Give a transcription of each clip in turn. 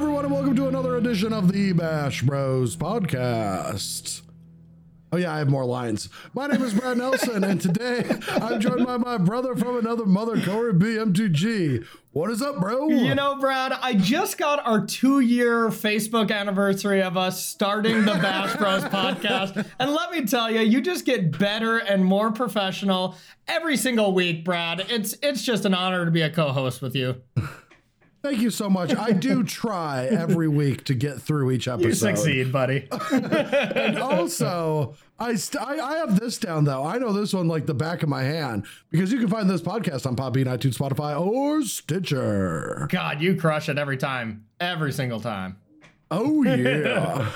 Everyone, and welcome to another edition of the Bash Bros podcast. Oh, yeah, I have more lines. My name is Brad Nelson, and today I'm joined by my brother from another mother, Corey BM2G. What is up, bro? You know, Brad, I just got our two year Facebook anniversary of us starting the Bash Bros podcast. And let me tell you, you just get better and more professional every single week, Brad. It's it's just an honor to be a co-host with you. Thank you so much. I do try every week to get through each episode. You succeed, buddy. and also, I, st- I I have this down though. I know this one like the back of my hand because you can find this podcast on Podbean, iTunes, Spotify, or Stitcher. God, you crush it every time, every single time. Oh yeah.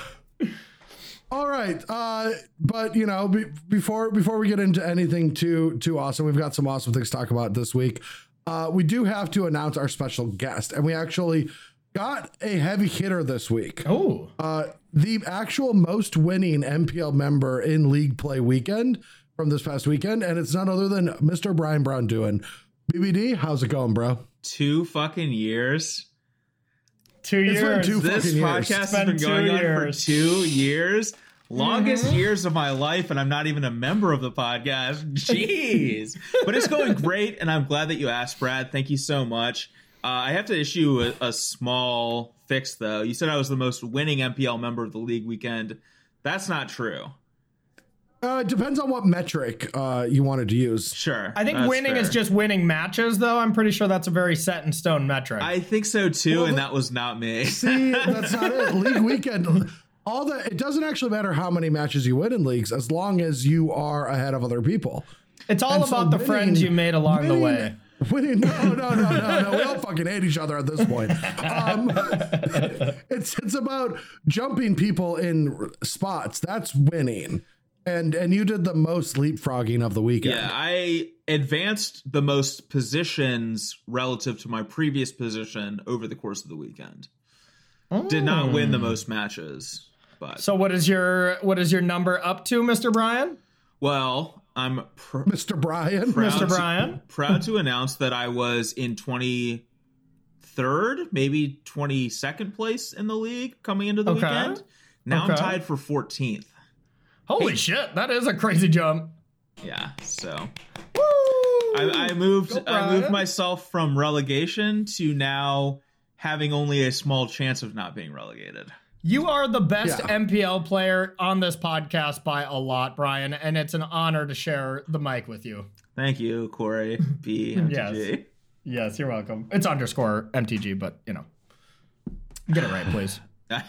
All right, uh, but you know, be, before before we get into anything too too awesome, we've got some awesome things to talk about this week uh, we do have to announce our special guest, and we actually got a heavy hitter this week. Oh, uh, the actual most winning MPL member in league play weekend from this past weekend, and it's none other than Mr. Brian Braun-Duin. BBD, how's it going, bro? Two fucking years. Two years. Two this podcast years. has been going on for two years longest mm-hmm. years of my life and i'm not even a member of the podcast jeez but it's going great and i'm glad that you asked brad thank you so much uh, i have to issue a, a, small fix though you said i was the most winning mpl member of the league weekend that's not true uh, it depends on what metric uh, you wanted to use. Sure. I think winning fair. is just winning matches, though. I'm pretty sure that's a very set in stone metric. I think so too, well, and that was not me. See, that's not it. League weekend all the it doesn't actually matter how many matches you win in leagues as long as you are ahead of other people. It's all and about so the winning, friends you made along winning, the way. Winning, no, no, no, no, no. We all fucking hate each other at this point. Um, it's it's about jumping people in spots. That's winning. And and you did the most leapfrogging of the weekend. Yeah, I advanced the most positions relative to my previous position over the course of the weekend. Oh. Did not win the most matches. But so what is your what is your number up to, Mr. Brian? Well, I'm pr- Mr. Brian. Mr. Brian. To, proud to announce that I was in 23rd, maybe 22nd place in the league coming into the okay. weekend. Now okay. I'm tied for 14th. Holy hey. shit, that is a crazy jump. Yeah, so I, I, moved I moved myself from relegation to now having only a small chance of not being relegated. You are the best yeah. MPL player on this podcast by a lot, Brian, and it's an honor to share the mic with you. Thank you, Corey B. yes. yes, you're welcome. It's underscore MTG, but you know, get it right, please. right.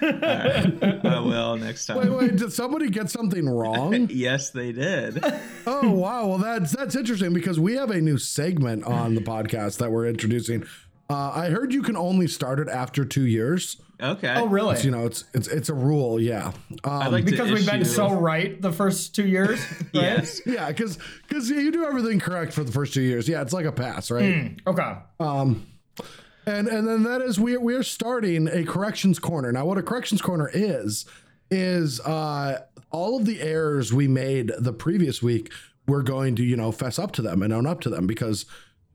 I will next time. Wait, wait, did somebody get something wrong? yes, they did. oh wow, well that's that's interesting because we have a new segment on the podcast that we're introducing. Uh, I heard you can only start it after two years. Okay. Oh, really? It's, you know, it's it's it's a rule. Yeah. Um, like because we've been so right the first two years. Right? yes. Yeah, because because you do everything correct for the first two years. Yeah, it's like a pass, right? Mm, okay. Um, and and then that is we we are starting a corrections corner. Now, what a corrections corner is is uh all of the errors we made the previous week. We're going to you know fess up to them and own up to them because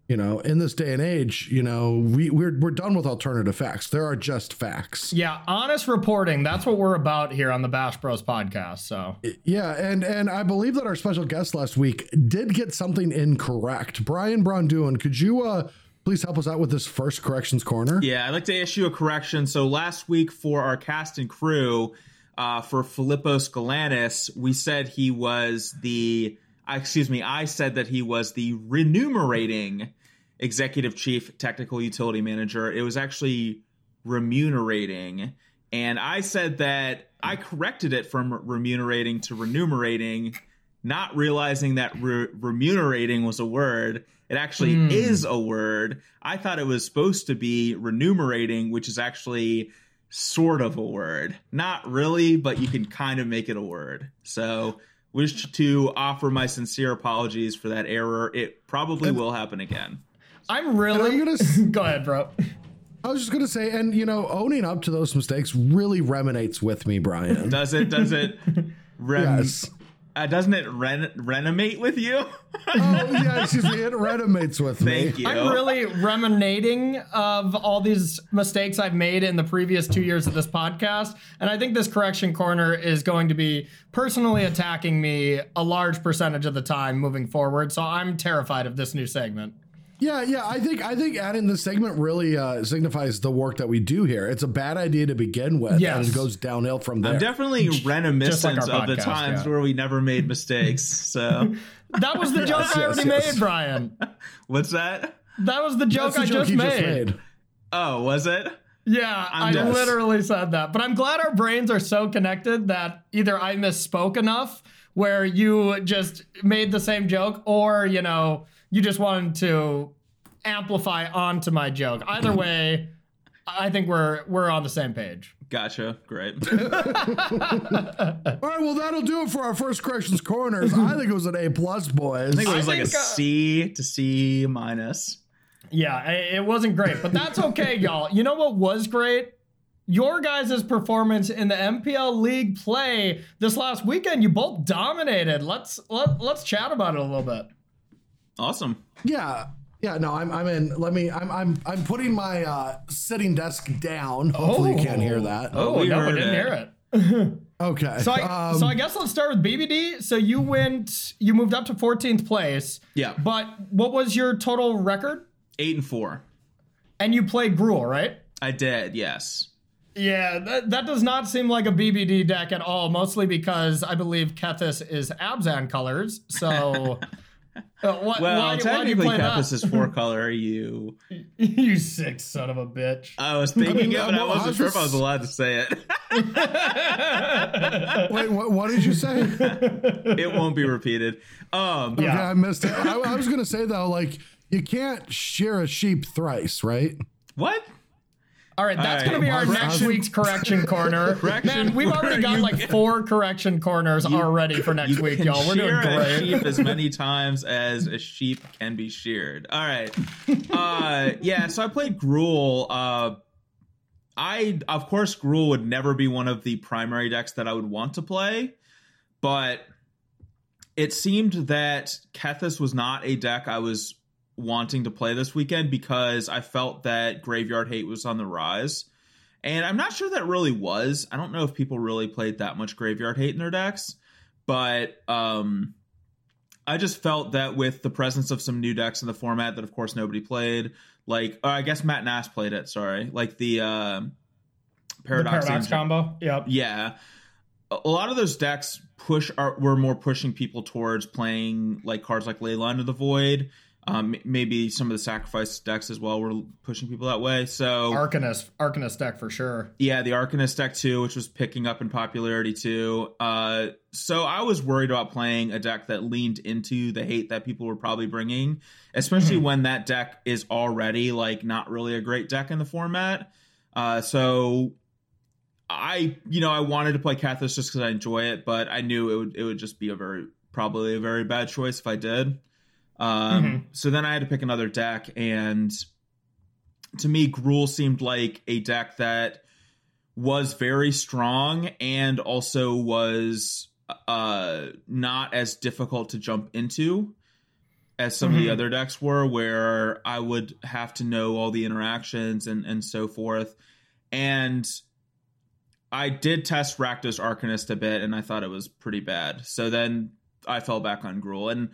you know in this day and age you know we we're, we're done with alternative facts. There are just facts. Yeah honest reporting that's what we're about here on the bash bros podcast so. Yeah and and i believe that our special guest last week did get something incorrect. Brian Braun-Duin could you uh please help us out with this first corrections corner? Yeah i'd like to issue a correction. So last week for our cast and crew uh, for Philippos Galanis, we said he was the excuse me, I said that he was the remunerating executive chief technical utility manager. It was actually remunerating. And I said that I corrected it from remunerating to remunerating, not realizing that re- remunerating was a word. It actually mm. is a word. I thought it was supposed to be remunerating, which is actually sort of a word. Not really, but you can kind of make it a word. So wish to offer my sincere apologies for that error. It probably will happen again. I'm really I'm gonna go ahead, bro. I was just gonna say, and you know, owning up to those mistakes really resonates with me, Brian. does it? Does it? Rem- yes. Uh, doesn't it ren- renomate with you? Oh yeah, excuse me. It renovates with me. Thank you. I'm really ruminating of all these mistakes I've made in the previous two years of this podcast. And I think this correction corner is going to be personally attacking me a large percentage of the time moving forward. So I'm terrified of this new segment. Yeah, yeah. I think I think adding this segment really uh, signifies the work that we do here. It's a bad idea to begin with, Yes. and it goes downhill from there. I'm definitely reminiscent our of the times yeah. where we never made mistakes. So, That was the joke I yes, already yes. made, Brian. what's that? That was the joke That's the I joke just he made. Oh, was it? Yeah, i just- literally said that. But I'm glad our brains are so connected that either I misspoke enough where you just made the same joke or, you know, you just wanted to amplify onto my joke. Either way, I think we're we're on the same page. Gotcha. Great. All right, well that'll do it for our first corrections corners. I think it was an A plus, boys. I think it was like a uh, C to C minus. Yeah, it wasn't great, but that's okay, y'all. You know what was great? Your guys' performance in the MPL League play this last weekend. You both dominated. Let's let, let's chat about it a little bit. Awesome. Yeah. Yeah, no, I'm I'm in. Let me I'm I'm I'm putting my uh sitting desk down. Hopefully you can't hear that. Oh, we no, I heard didn't it. hear it. Okay. So I, um, so I guess let's start with BBD. So you went, you moved up to 14th place. Yeah. But what was your total record? Eight and four. And you played Gruul, right? I did. Yes. Yeah, that, that does not seem like a BBD deck at all, mostly because I believe Kethis is Abzan colors. So, uh, what, Well, why, why do you technically, play Kethis that? is four color. You. you sick son of a bitch. I was thinking mean, of it. I wasn't how's sure if I was allowed to say it. wait, what, what did you say? it won't be repeated. Um, Yeah. I missed it. I, I was gonna say though, like you can't shear a sheep thrice, right? What? All right, that's All going to be our well, next week's correction corner. Correction Man, we've already got corner, like you- four correction corners already for next week, y'all. We're doing shear a great. sheep as many times as a sheep can be sheared. All right. Uh, yeah. So I played Gruul. Uh, I of course Gruul would never be one of the primary decks that I would want to play, but it seemed that Kethis was not a deck I was wanting to play this weekend because I felt that Graveyard Hate was on the rise. And I'm not sure that really was. I don't know if people really played that much Graveyard Hate in their decks, but um I just felt that with the presence of some new decks in the format that of course nobody played, like or I guess Matt Nass played it, sorry. Like the uh The Paradox, paradox combo. Yep. yeah a a lot of those decks push are were more pushing people towards playing like cards like Leyline of the Void. Um, maybe some of the sacrifice decks as well were pushing people that way. So Arcanist, Arcanist deck for sure. yeah, the Arcanist deck too, which was picking up in popularity too. Uh, so I was worried about playing a deck that leaned into the hate that people were probably bringing, especially when that deck is already like not really a great deck in the format. Uh, so I, you know, I wanted to play Kethis just because I enjoy it, but I knew it would it would just be a very probably a very bad choice if I did. Um, Mhm. So then I had to pick another deck, and to me, Gruul seemed like a deck that was very strong and also was uh not as difficult to jump into as some of the Mhm. other decks were where I would have to know all the interactions and and so forth and I did test Rakdos Arcanist a bit and I thought it was pretty bad so then I fell back on Gruul and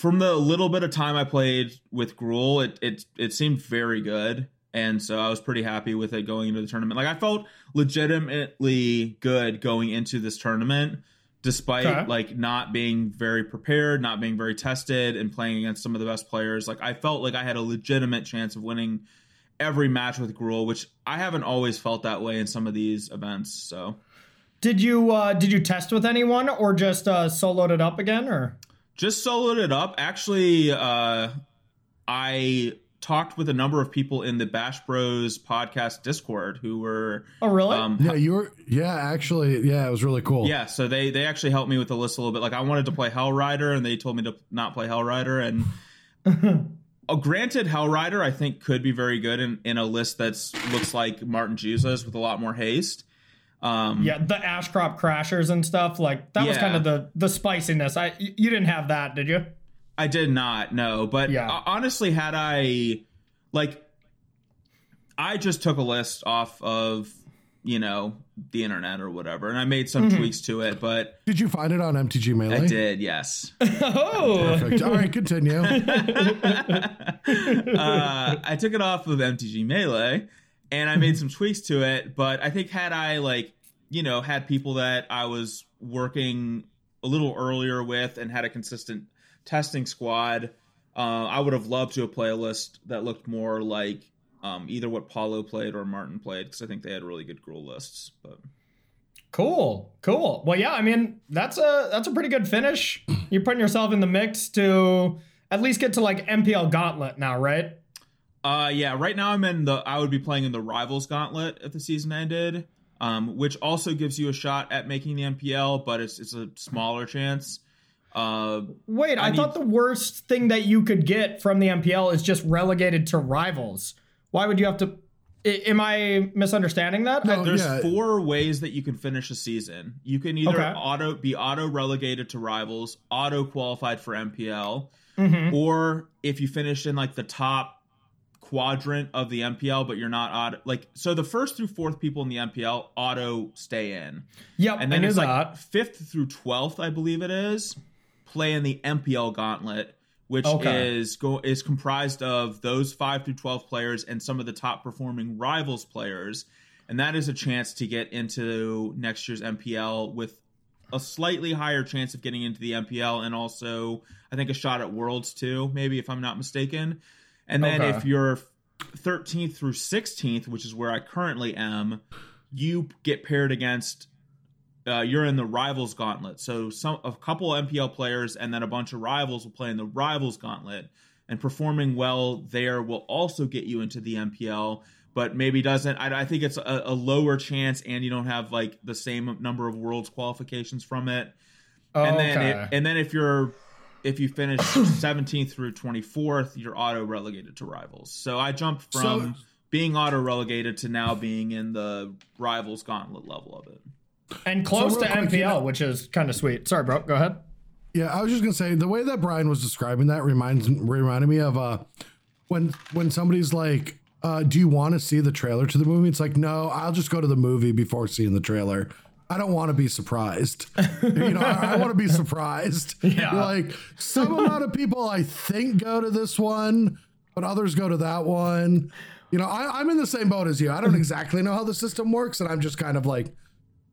from the little bit of time I played with Gruul it it it seemed very good and so I was pretty happy with it going into the tournament like I felt legitimately good going into this tournament despite Okay. like not being very prepared, not being very tested, and playing against some of the best players. Like I felt like I had a legitimate chance of winning every match with Gruul, which I haven't always felt that way in some of these events. So Did you uh did you test with anyone or just uh soloed it up again or just soloed it up. Actually, uh, I talked with a number of people in the Bash Bros podcast Discord who were Oh really? um, Yeah, you were. Yeah, actually, yeah, it was really cool. Yeah, so they they actually helped me with the list a little bit. Like I wanted to play Hell Rider, and they told me to not play Hell Rider. And oh, granted, Hell Rider I think could be very good in, in a list that's looks like Martin Juza with a lot more haste. Um, Yeah, the Ahn-Crop Crashers and stuff like that was kind of the the spiciness. I you didn't have that, did you? I did not No, but Yeah. honestly, had I like, I just took a list off of you know the internet or whatever, and I made some tweaks to it. But Did you find it on MTG Melee? I did, yes. Oh, Perfect. All right, continue. uh, I took it off of MTG Melee and I made some tweaks to it. But I think had I like, you know, had people that I was working a little earlier with and had a consistent testing squad, uh, I would have loved to have a list that looked more like um, either what Paulo played or Martin played because I think they had really good Gruul lists. But cool, cool. Well, yeah, I mean that's a that's a pretty good finish. You're putting yourself in the mix to at least get to like MPL Gauntlet now, right? Uh, yeah. Right now, I'm in the. I would be playing in the Rivals Gauntlet if the season ended, um, which also gives you a shot at making the MPL, but it's it's a smaller chance. Uh, Wait, I, I thought the worst thing that you could get from the MPL is just relegated to rivals. Why would you have to? I, am I misunderstanding that? No. there's yeah. four ways that you can finish a season. You can either Okay. auto be auto relegated to Rivals, auto qualified for MPL, Mhm. or if you finish in like the top quadrant of the MPL, but you're not auto like so the first through fourth people in the MPL auto stay in. Yep, and then it's that. like fifth through twelfth, I believe it is, play in the MPL Gauntlet, which Okay. is go is comprised of those five through twelve players and some of the top performing rivals players, and that is a chance to get into next year's MPL with a slightly higher chance of getting into the MPL, and also I think a shot at Worlds too, maybe if I'm not mistaken. And then Okay. if you're 13th through 16th, which is where I currently am, you get paired against. Uh, you're in the rivals gauntlet, so some a couple MPL players and then a bunch of rivals will play in the rivals gauntlet, and performing well there will also get you into the MPL, but maybe doesn't. I, I think it's a, a lower chance, and you don't have like the same number of worlds qualifications from it. And then Okay. it, and then if you're if you finish 17th through 24th, you're auto relegated to rivals. So I jumped from So- being auto relegated to now being in the rivals gauntlet level of it. and close So to real quick, MPL, you know- which is kind of sweet. Sorry, bro. Go ahead. Yeah, I was just gonna say the way that Brian was describing that reminds reminded me of uh when when somebody's like, uh, "Do you want to see the trailer to the movie?" It's like, no, I'll just go to the movie before seeing the trailer. I don't want to be surprised. you know, I, I want to be surprised. Yeah. Like some amount of people, I think, go to this one, but others go to that one. You know, I, I'm in the same boat as you. I don't exactly know how the system works, and I'm just kind of like,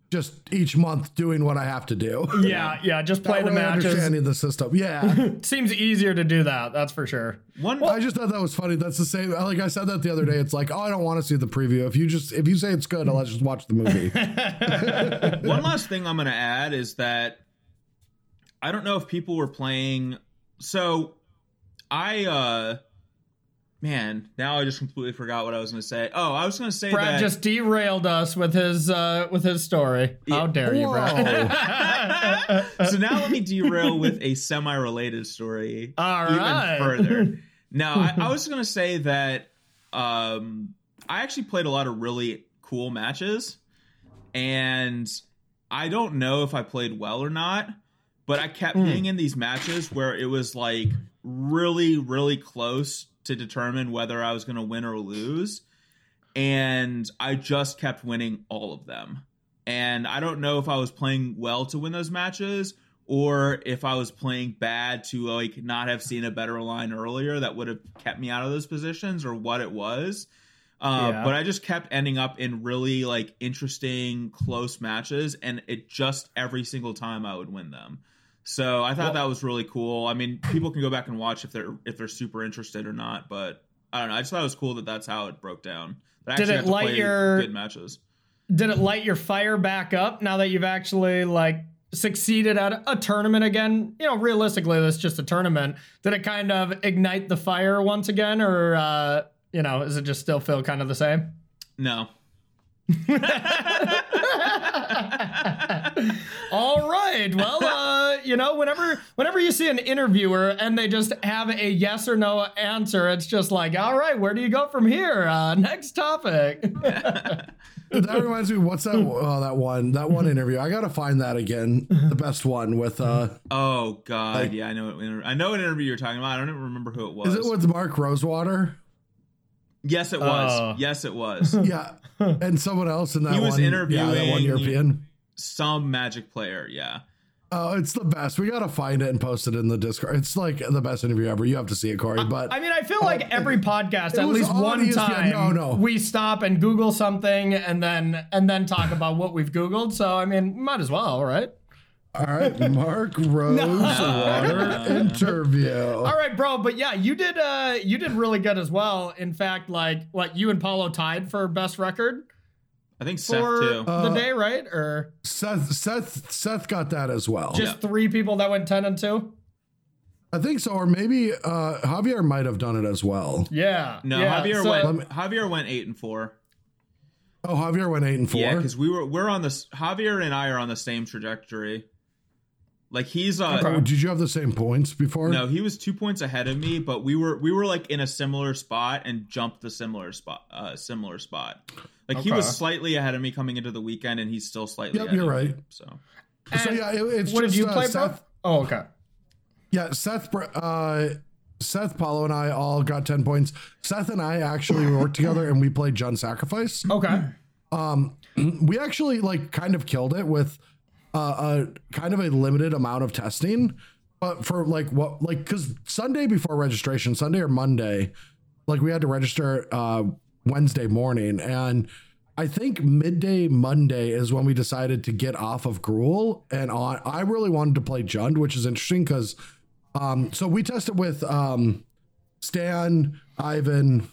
just each month doing what I have to do. Yeah, yeah. Just play Not the really matches. understanding the system. Yeah. Seems easier to do that. That's for sure. One I just thought that was funny. That's the same. Like I said that the other day. It's like, oh, I don't want to see the preview. If you just if you say it's good, let's just watch the movie. one last thing I'm going to add is that I don't know if people were playing. So I, uh, man, now I just completely forgot what I was going to say. Oh, I was going to say Brad that. just derailed us with his uh with his story. How dare you, Brad? So now let me derail with a semi-related story All even right. further. No, I, I was going to say that um, I actually played a lot of really cool matches, and I don't know if I played well or not, but I kept Hmm. being in these matches where it was like really, really close to determine whether I was going to win or lose, and I just kept winning all of them. And I don't know if I was playing well to win those matches or if I was playing bad to like not have seen a better line earlier that would have kept me out of those positions or what it was. Uh, Yeah. But I just kept ending up in really like interesting close matches, and it just every single time I would win them. So I thought Well- that was really cool. I mean, people can go back and watch if they're if they're super interested or not, but I don't know. I just thought it was cool that that's how it broke down. That Did it light your- good matches? Did it light your fire back up now that you've actually like succeeded at a tournament again? You know, realistically, that's just a tournament. Did it kind of ignite the fire once again, or uh, you know, is it just still feel kind of the same? No, All right. Well, uh, you know, whenever whenever you see an interviewer and they just have a yes or no answer, it's just like, all right, where do you go from here? Uh, next topic. That reminds me, what's that? Oh, that one, that one interview. I gotta find that again. The best one with uh, Oh God, Like- yeah, I know. What, I know what interview you're talking about. I don't even remember who it was. is it with Mark Rosewater? Yes, it was. Oh. yes, it was. Yeah, and someone else in that He was one. Yeah, that one European. Some Magic player. Yeah. Oh, it's the best. We gotta find it and post it in the Discord. It's like the best interview ever. You have to see it, Corey. But I mean, I feel like every podcast, at least one ESPN. time, No, no. we stop and Google something and then and then talk about what we've Googled. So I mean, might as well, right? All right, Mark Rosewater interview. All right, bro. But yeah, you did uh you did really good as well. In fact, like what you and Paulo tied for best record I think Seth for too. the day, right? Or Seth, Seth, Seth got that as well. just three people that went ten and two? I think so, or maybe uh, Javier might have done it as well. Yeah. no, yeah. Javier so- went. Javier went eight and four. Oh, Javier went eight and four. Yeah, because we were we're on this. Javier and I are on the same trajectory. Like he's uh Oh, did you have the same points before? no, he was two points ahead of me, but we were we were like in a similar spot and jumped the similar spot uh similar spot. Like he was slightly ahead of me coming into the weekend, and he's still slightly. Yep, ahead you're of me, right. so So And yeah, it, it's what just did you uh, play, Seth. Oh, okay. Yeah, Seth, uh, Seth, Paulo, and I all got ten points. Seth and I actually worked together, and we played Jund Sacrifice. Okay. Um, we actually like kind of killed it with uh, a kind of a limited amount of testing, but for like what like because Sunday before registration, Sunday or Monday, like we had to register uh, Wednesday morning, and I think midday Monday is when we decided to get off of Gruul and on. I really wanted to play Jund, which is interesting because um, so we tested with um, Stan, Ivan,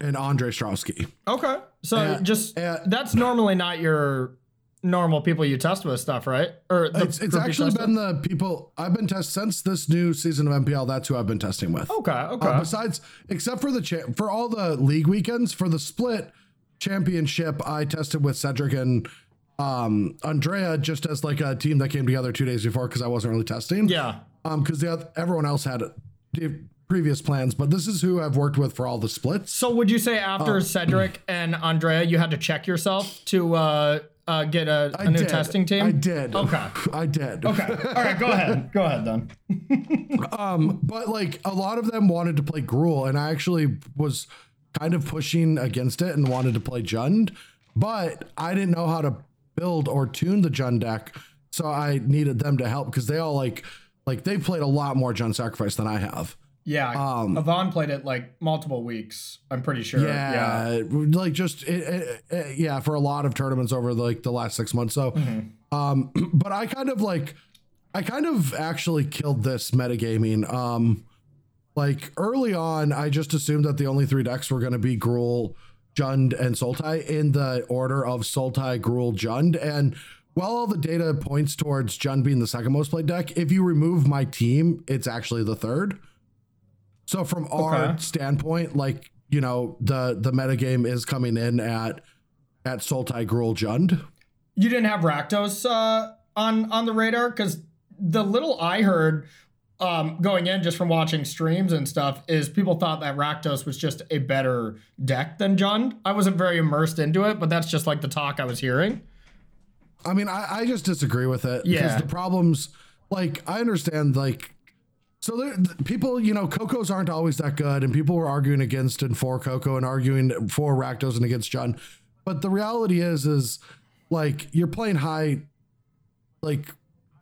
and Andre Strowski. Okay. So Uh, just uh, that's normally not your normal people you test with stuff, right? Or It's, it's actually been with? the people I've been test since this new season of MPL. That's who I've been testing with. Okay. Okay. Uh, besides, except for the cha- for all the league weekends for the split championship, I tested with Cedric and um Andrea just as like a team that came together two days before because I wasn't really testing. yeah. Um, because the everyone else had previous plans, but this is who I've worked with for all the splits. So would you say after Oh. Cedric and Andrea, you had to check yourself to uh, uh, get a new did. testing team? I did. Okay. I did. Okay. All right. Go ahead. Go ahead then. but like a lot of them wanted to play Gruul, and I actually was kind of pushing against it and wanted to play Jund, but I didn't know how to build or tune the Jund deck, so I needed them to help because they all like like they played a lot more Jund Sacrifice than I have. Yeah. Um, Ivan played it like multiple weeks. I'm pretty sure. Yeah, like just it, it, it- yeah for a lot of tournaments over like the last six months. So, um, but I kind of like I kind of actually killed this metagaming. Um, like early on, I just assumed that the only three decks were going to be Gruul, Jund, and Sultai in the order of Sultai, Gruul, Jund. And while all the data points towards Jund being the second most played deck, if you remove my team, it's actually the third. So from our Okay. standpoint, like you know, the the metagame is coming in at at Sultai, Gruul, Jund. You didn't have Rakdos uh, on on the radar because the little I heard um, going in just from watching streams and stuff is people thought that Rakdos was just a better deck than Jund. I wasn't very immersed into it, but that's just like the talk I was hearing. I mean, I, I just disagree with it Yeah. because the problems, like, I understand, like, so there, people, you know, Cocos aren't always that good, and people were arguing against and for Coco and arguing for Rakdos and against Jund. But the reality is, is like you're playing high, like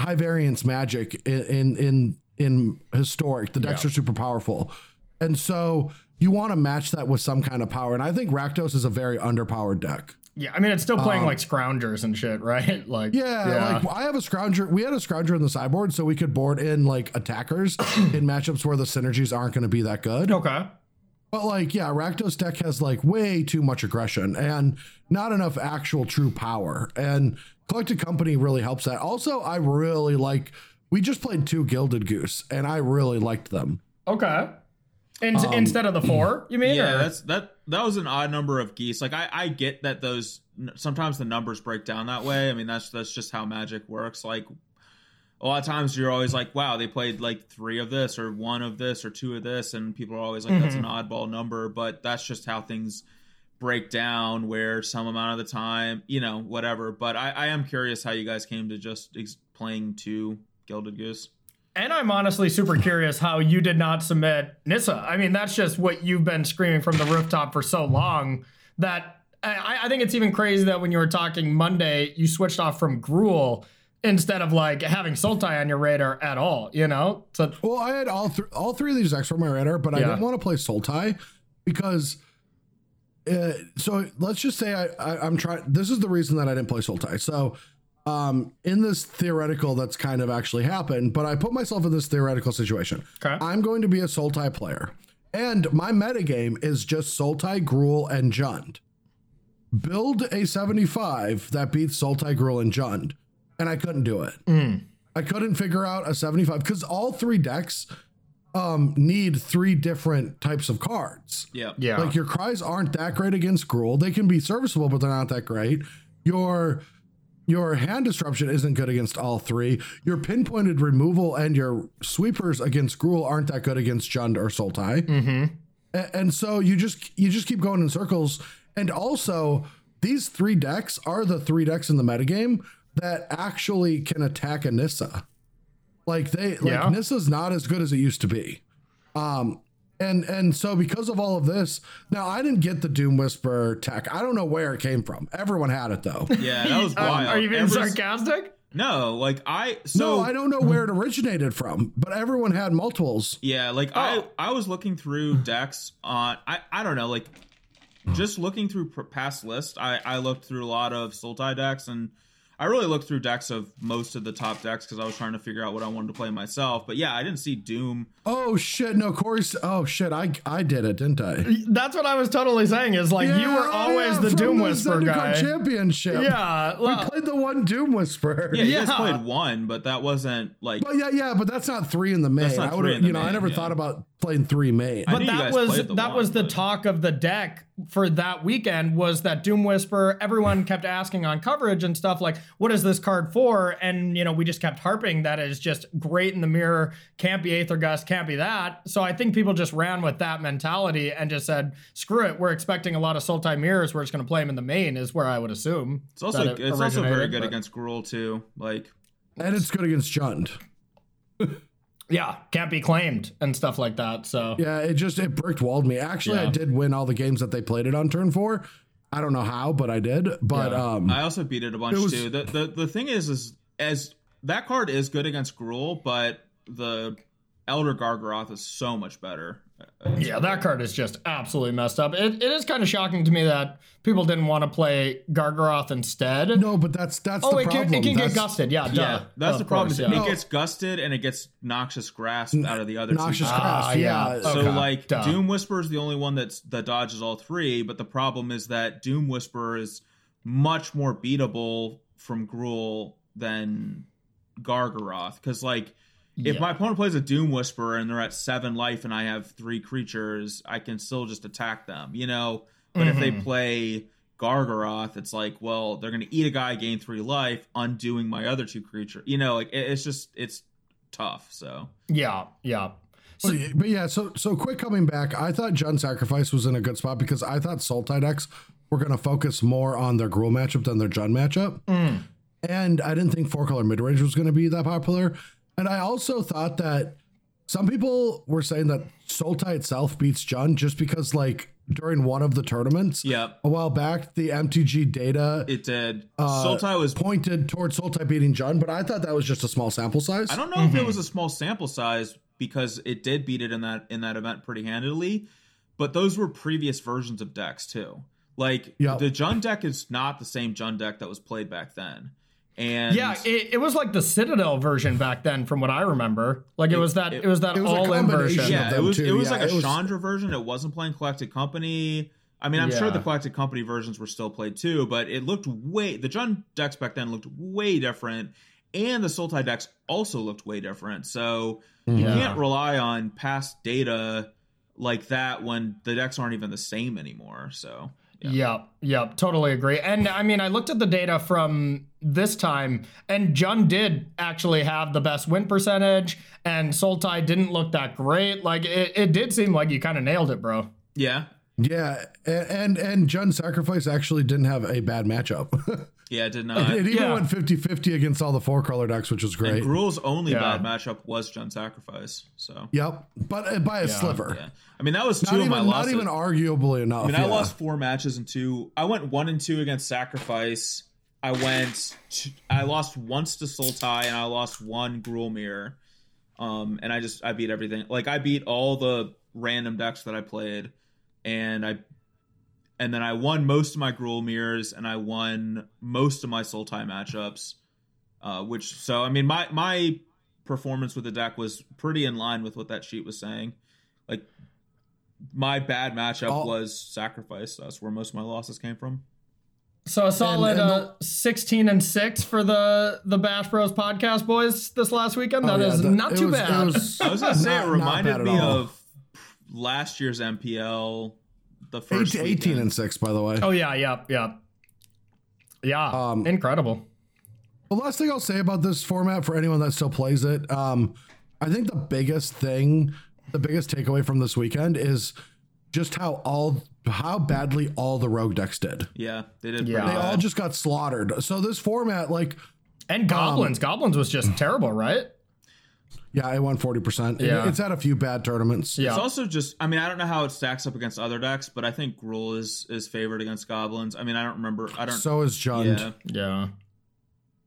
high variance magic in in in, in historic. The decks Yeah. are super powerful, and so you want to match that with some kind of power. And I think Rakdos is a very underpowered deck. Yeah, I mean it's still playing like scroungers and shit, right? Like Um, Yeah, like I have a scrounger. We had a scrounger in the sideboard, so we could board in like attackers in matchups where the synergies aren't going to be that good. okay. But like, yeah, Rakdos deck has like way too much aggression and not enough actual true power. And Collected Company really helps that. Also, I really like. We just played two Gilded Goose, and I really liked them. Okay. In, Um, instead of the four, you mean? Yeah, or- that's that. That was an odd number of geese. Like I, I get that those sometimes the numbers break down that way. I mean, that's that's just how Magic works. Like a lot of times you're always like, wow, they played like three of this or one of this or two of this, and people are always like, that's an oddball number, but that's just how things break down. Where some amount of the time, you know, whatever. But I, I am curious how you guys came to just ex- playing two Gilded Goose. And I'm honestly super curious how you did not submit Nissa. I mean, that's just what you've been screaming from the rooftop for so long that I, I think it's even crazy that when you were talking Monday, you switched off from Gruul instead of like having Sultai on your radar at all, you know? So Well, I had all th- all three of these decks on my radar, but I Yeah. didn't want to play Sultai because. Uh, so let's just say I, I I'm trying. This is the reason that I didn't play Sultai. So, um, in this theoretical, that's kind of actually happened. But I put myself in this theoretical situation. Okay. I'm going to be a Sultai player, and my metagame is just Sultai, Gruul, and Jund. Build a 75 that beats Sultai, Gruul, and Jund, and I couldn't do it. I couldn't figure out a 75 because all three decks um, need three different types of cards. Yeah. yeah. Like your cries aren't that great against Gruul. They can be serviceable, but they're not that great. Your your hand disruption isn't good against all three. Your pinpointed removal and your sweepers against Gruul aren't that good against Jund or Sultai. Mm-hmm. And so you just you just keep going in circles. And also, these three decks are the three decks in the metagame that actually can attack a Nissa. Like they like Yeah. Nissa's not as good as it used to be. Um and and so because of all of this, now I didn't get the Doom Whisper tech. I don't know where it came from. Everyone had it though. Yeah, that was um, wild. Are you being Every- sarcastic? No, like I so no, I don't know where it originated from, but everyone had multiples. Yeah, like Oh. I I was looking through decks on I I don't know like just looking through past lists. I I looked through a lot of Sultai decks and I really looked through decks of most of the top decks because I was trying to figure out what I wanted to play myself. But yeah, I didn't see Doom. Oh shit! No, Corey's. Oh shit! I I did it, didn't I? That's what I was totally saying is like you were always yeah, the from Doom the Whisper Zendikar guy. Championship. Yeah. we played the one Doom Whisper. Yeah, you guys Yeah. played one, but that wasn't like But yeah, yeah, but that's not three in the main. That's not I three would, in the you know, I never yeah. thought about playing three main. But that was the that one, was the but- talk of the deck for that weekend was that Doom Whisper. Everyone kept asking on coverage and stuff like, "What is this card for?" And you know, we just kept harping that is just great in the mirror. Can't be Aether Gust, can't be that. So I think people just ran with that mentality and just said, "Screw it." We're expecting a lot of Sultai mirrors. We're just going to play them in the main. Is where I would assume. it's also it it's also very good but- against Gruul too. Like and it's good against Jund. Yeah, can't be claimed and stuff like that. So Yeah, it just it bricked walled me. Actually, I did win all the games that they played it on turn four. I don't know how, but I did. But Yeah. um, I also beat it a bunch It was- too. The, the the thing is, is as that card is good against Gruul, but the Elder Gargaroth is so much better. Yeah, that card is just absolutely messed up. It, it is kind of shocking to me that people didn't want to play Gargaroth instead. no, but that's that's oh, the it problem. can, it can get gusted. Yeah, duh. Yeah, that's Of the problem. course, yeah. It gets gusted and it gets noxious grasp out of the other Noxious two. Ah, Grasp, yeah. yeah. So Okay, like duh. Doom Whisper is the only one that's that dodges all three, but the problem is that Doom Whisper is much more beatable from Gruul than Gargaroth because like if Yeah. my opponent plays a Doom Whisperer and they're at seven life and I have three creatures, I can still just attack them, you know. But if they Mhm. play Gargaroth, it's like, well, they're going to eat a guy, gain three life, undoing my other two creature. You know, like it- it's just it's tough. So Yeah, yeah. But yeah- but yeah, so so quick coming back. I thought Jund Sacrifice was in a good spot because I thought Sultai decks were going to focus more on their Gruul matchup than their Jund matchup, Mm. and I didn't think four color mid range was going to be that popular. And I also thought that some people were saying that Sultai itself beats Jund just because like during one of the tournaments yeah, a while back, the MTG data it did. uh, Sultai was pointed towards Sultai beating Jund, but I thought that was just a small sample size. I don't know if it was a small sample size because it did beat it in that in that event pretty handily, but those were previous versions of decks too. Like Yeah. the Jund deck is not the same Jund deck that was played back then. And Yeah, it, it was like the Citadel version back then, from what I remember. Like it, was that it, it- was that it was all in version. yeah, it was it was Yeah, like a it was- Chandra version. It wasn't playing Collected Company. I mean, I'm sure the Collected Company versions were still played too, but it looked way the Jund decks back then looked way different, and the Sultai decks also looked way different. So you Yeah. can't rely on past data like that when the decks aren't even the same anymore. So Yep, yep, totally agree. And I mean, I looked at the data from this time, and Jund did actually have the best win percentage, and Sultai didn't look that great. Like it, it did seem like you kind of nailed it, bro. Yeah. Yeah, a- and and Jund Sacrifice actually didn't have a bad matchup. Yeah, it did not. it even Yeah. went 50-50 against all the four color decks, which was and great. Gruul's only Yeah. bad matchup was Jund Sacrifice. So Yep, but uh, by a Yeah. sliver. yeah, I mean that was two Not of even, my not even arguably enough. I mean, I lost four matches and two. I went one and two against Sacrifice. I went. I lost once to Sultai, and I lost one Gruelmir. Um, and I just I beat everything. Like I beat all the random decks that I played, and I, and then I won most of my Gruelmirs, and I won most of my Sultai matchups. Uh, which so I mean my my performance with the deck was pretty in line with what that sheet was saying. Like my bad matchup All- was sacrifice. That's where most of my losses came from. So a solid and uh, sixteen and six for the the Bash Bros podcast boys this last weekend. Oh, That is yeah, the- not too was- bad. Was, I was gonna say Not- it reminded me all. of last year's MPL. The Eight- first 18 weekend. and 6 by the way. oh yeah, yeah, yeah, yeah. Um, incredible. The last thing I'll say about this format for anyone that still plays it, um, I think the biggest thing, the biggest takeaway from this weekend is just how all how badly all the rogue decks did. Yeah, they did. Yeah. pretty They all just got slaughtered. So this format, like, And goblins, goblins was just terrible, right? Yeah, it won forty percent. Yeah. It's had a few bad tournaments. Yeah. It's also just. I mean, I don't know how it stacks up against other decks, but I think Gruul is is favored against goblins. I mean, I don't remember. I don't. So is Jund. yeah. Yeah.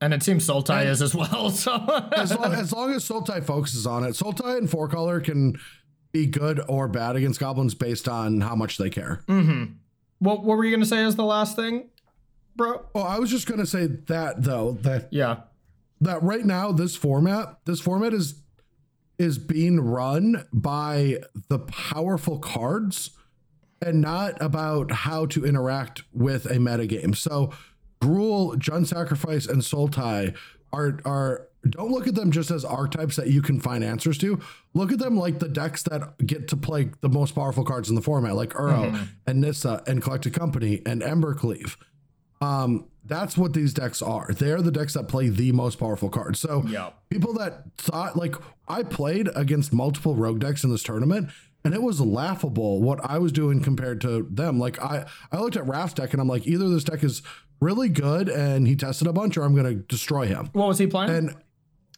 And it seems Sultai is as well. So as, long, as long as Sultai focuses on it, Sultai and four color can be good or bad against goblins based on how much they care. Mm-hmm. what what were you gonna say as the last thing, bro? Oh, I was just gonna say that though that Yeah. that right now this format this format is is being run by the powerful cards and not about how to interact with a metagame. So Gruul, Jund Sacrifice, and Sultai are are don't look at them just as archetypes that you can find answers to. Look at them like the decks that get to play the most powerful cards in the format, like Uro and Nissa and Collected Company and Embercleave. Um, that's what these decks are. They're the decks that play the most powerful cards. So Yeah. people that thought like I played against multiple rogue decks in this tournament, and it was laughable what I was doing compared to them. Like I, I looked at Raph's deck and I'm like, either this deck is really good and he tested a bunch, or I'm gonna destroy him. What was he playing? And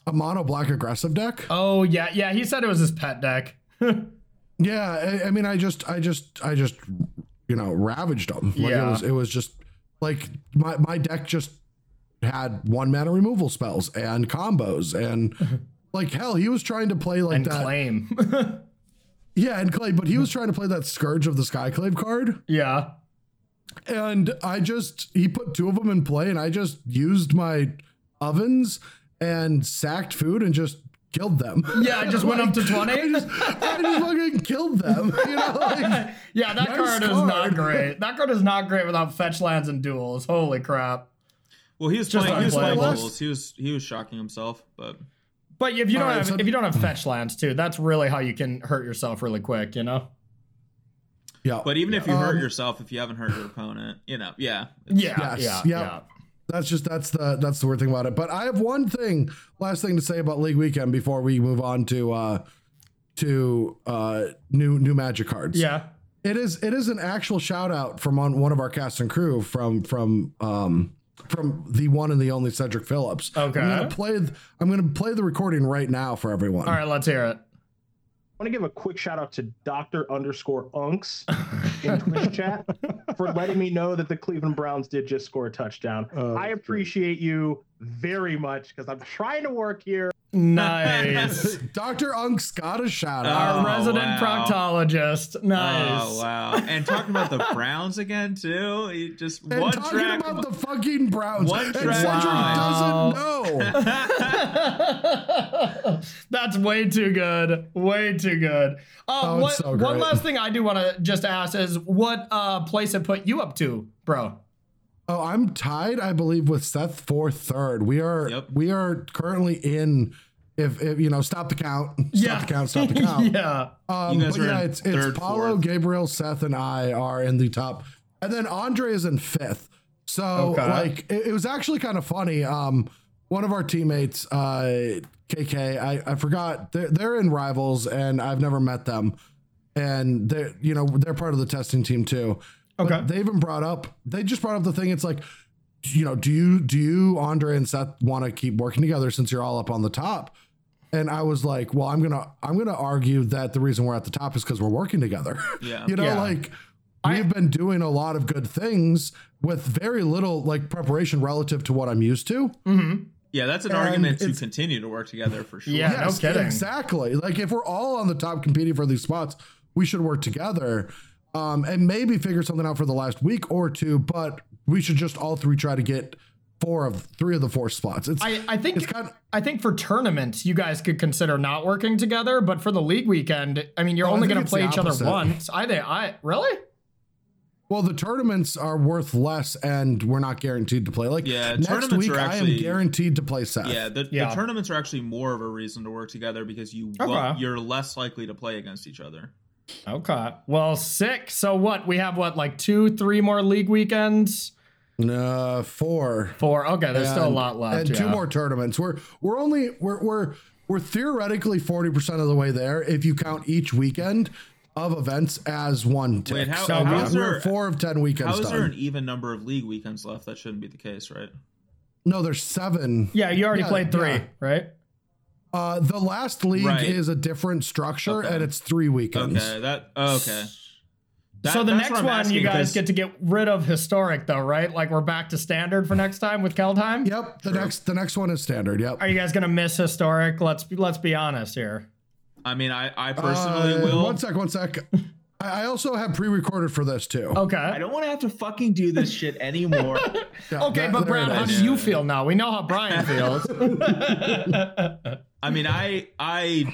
a mono black aggressive deck. oh yeah, yeah. He said it was his pet deck. Yeah, I, I mean, I just, I just, I just, you know, ravaged them. Like Yeah. it was, it was just like my my deck just had one mana removal spells and combos and like hell, he was trying to play like and that. claim. Yeah, and clay, but he was trying to play that Scourge of the Skyclave card, yeah. and I just he put two of them in play, and I just used my ovens and sacked food and just killed them. Yeah, I just went up to 20. I just, I just fucking killed them. You know, like, Yeah, that Nice card is not great. That card is not great without fetch lands and duels. Holy crap. Well, he was Just playing. He was playing duels. He was he was shocking himself, but But if you don't All right, have so- if you don't have fetch lands too, that's really how you can hurt yourself really quick, you know? yeah. but even if you hurt Um, yourself, if you haven't hurt your opponent, you know, yeah, Yeah, Yes, yeah, yeah. That's just that's the that's the weird thing about it. But I have one thing, last thing to say about League Weekend before we move on to uh to uh new new Magic cards. Yeah. It is it is an actual shout out from on one of our cast and crew from from um from the one and the only Cedric Phillips. Okay. I'm gonna play I'm gonna play the recording right now for everyone. All right, let's hear it. I want to give a quick shout out to Doctor underscore Unks in Twitch chat for letting me know that the Cleveland Browns did just score a touchdown. Oh, I appreciate you very much because I'm trying to work here. Nice. Dr. Unk's got a shout Oh, out. Our resident wow. proctologist. Nice. Oh wow! And talking about the Browns again too. He just and one talking track. about the fucking Browns. One and track Cedric mind. doesn't know. That's way too good. Way too good. Uh, Oh, it's what, so one last thing I do want to just ask is what uh, place it put you up to, bro? Oh, I'm tied, I believe, with Seth for third. We are Yep. we are currently in if, if you know, stop the count. Stop the count, stop the count. yeah. Um, but yeah, it's it's third, Paulo, fourth. Gabriel, Seth, and I are in the top and then Andre is in fifth. So Okay. like it, it was actually kind of funny. Um, one of our teammates, uh, KK, I, I forgot they're, they're in rivals, and I've never met them, and they're you know they're part of the testing team too. But Okay. they even brought up they just brought up the thing. It's like, you know, do you do you Andre and Seth want to keep working together since you're all up on the top? And I was like, well, I'm gonna I'm gonna argue that the reason we're at the top is because we're working together. Yeah. you know, Yeah. like we've been doing a lot of good things with very little like preparation relative to what I'm used to. Mm-hmm. Yeah, that's an And argument to continue to work together for sure. Yeah. no kidding. Exactly. Like if we're all on the top competing for these spots, we should work together. Um, and maybe figure something out for the last week or two, but we should just all three try to get four of three of the four spots. It's I, I think it's kind of I think for tournaments you guys could consider not working together, but for the league weekend, I mean you're Oh, I only going to play each other once. I think I really. well, the tournaments are worth less, and we're not guaranteed to play. Like Yeah, next week, are I am guaranteed to play Seth. Yeah, the, Yeah. the tournaments are actually more of a reason to work together because you Okay. won't- you're less likely to play against each other. Okay. Well, sick. So what? We have what like two, three more league weekends. Uh, four. Four. Okay, there's still a lot left. and two yeah. more tournaments. We're we're only we're we're we're theoretically forty percent of the way there if you count each weekend of events as one tick. Wait, how- so how we're, there- we're four of ten weekends How is done. there an even number of league weekends left? That shouldn't be the case, right? no, there's seven. Yeah, you already Yeah, played three, yeah. right? Uh, the last league Right. is a different structure, Okay. and it's three weekends. Okay, that okay. That- so the next one, asking, you guys 'cause- get to get rid of historic, though, right? Like we're back to standard for next time with Kaldheim. Yep. The next the next one is standard. Yep. Are you guys gonna miss historic? Let's let's be honest here. I mean, I I personally Uh, will. One sec. One sec. I I also have pre-recorded for this too. Okay. I don't want to have to fucking do this shit anymore. Yeah, Okay, that- but there Brown, it do you feel now? We know how Brian feels. I mean, I I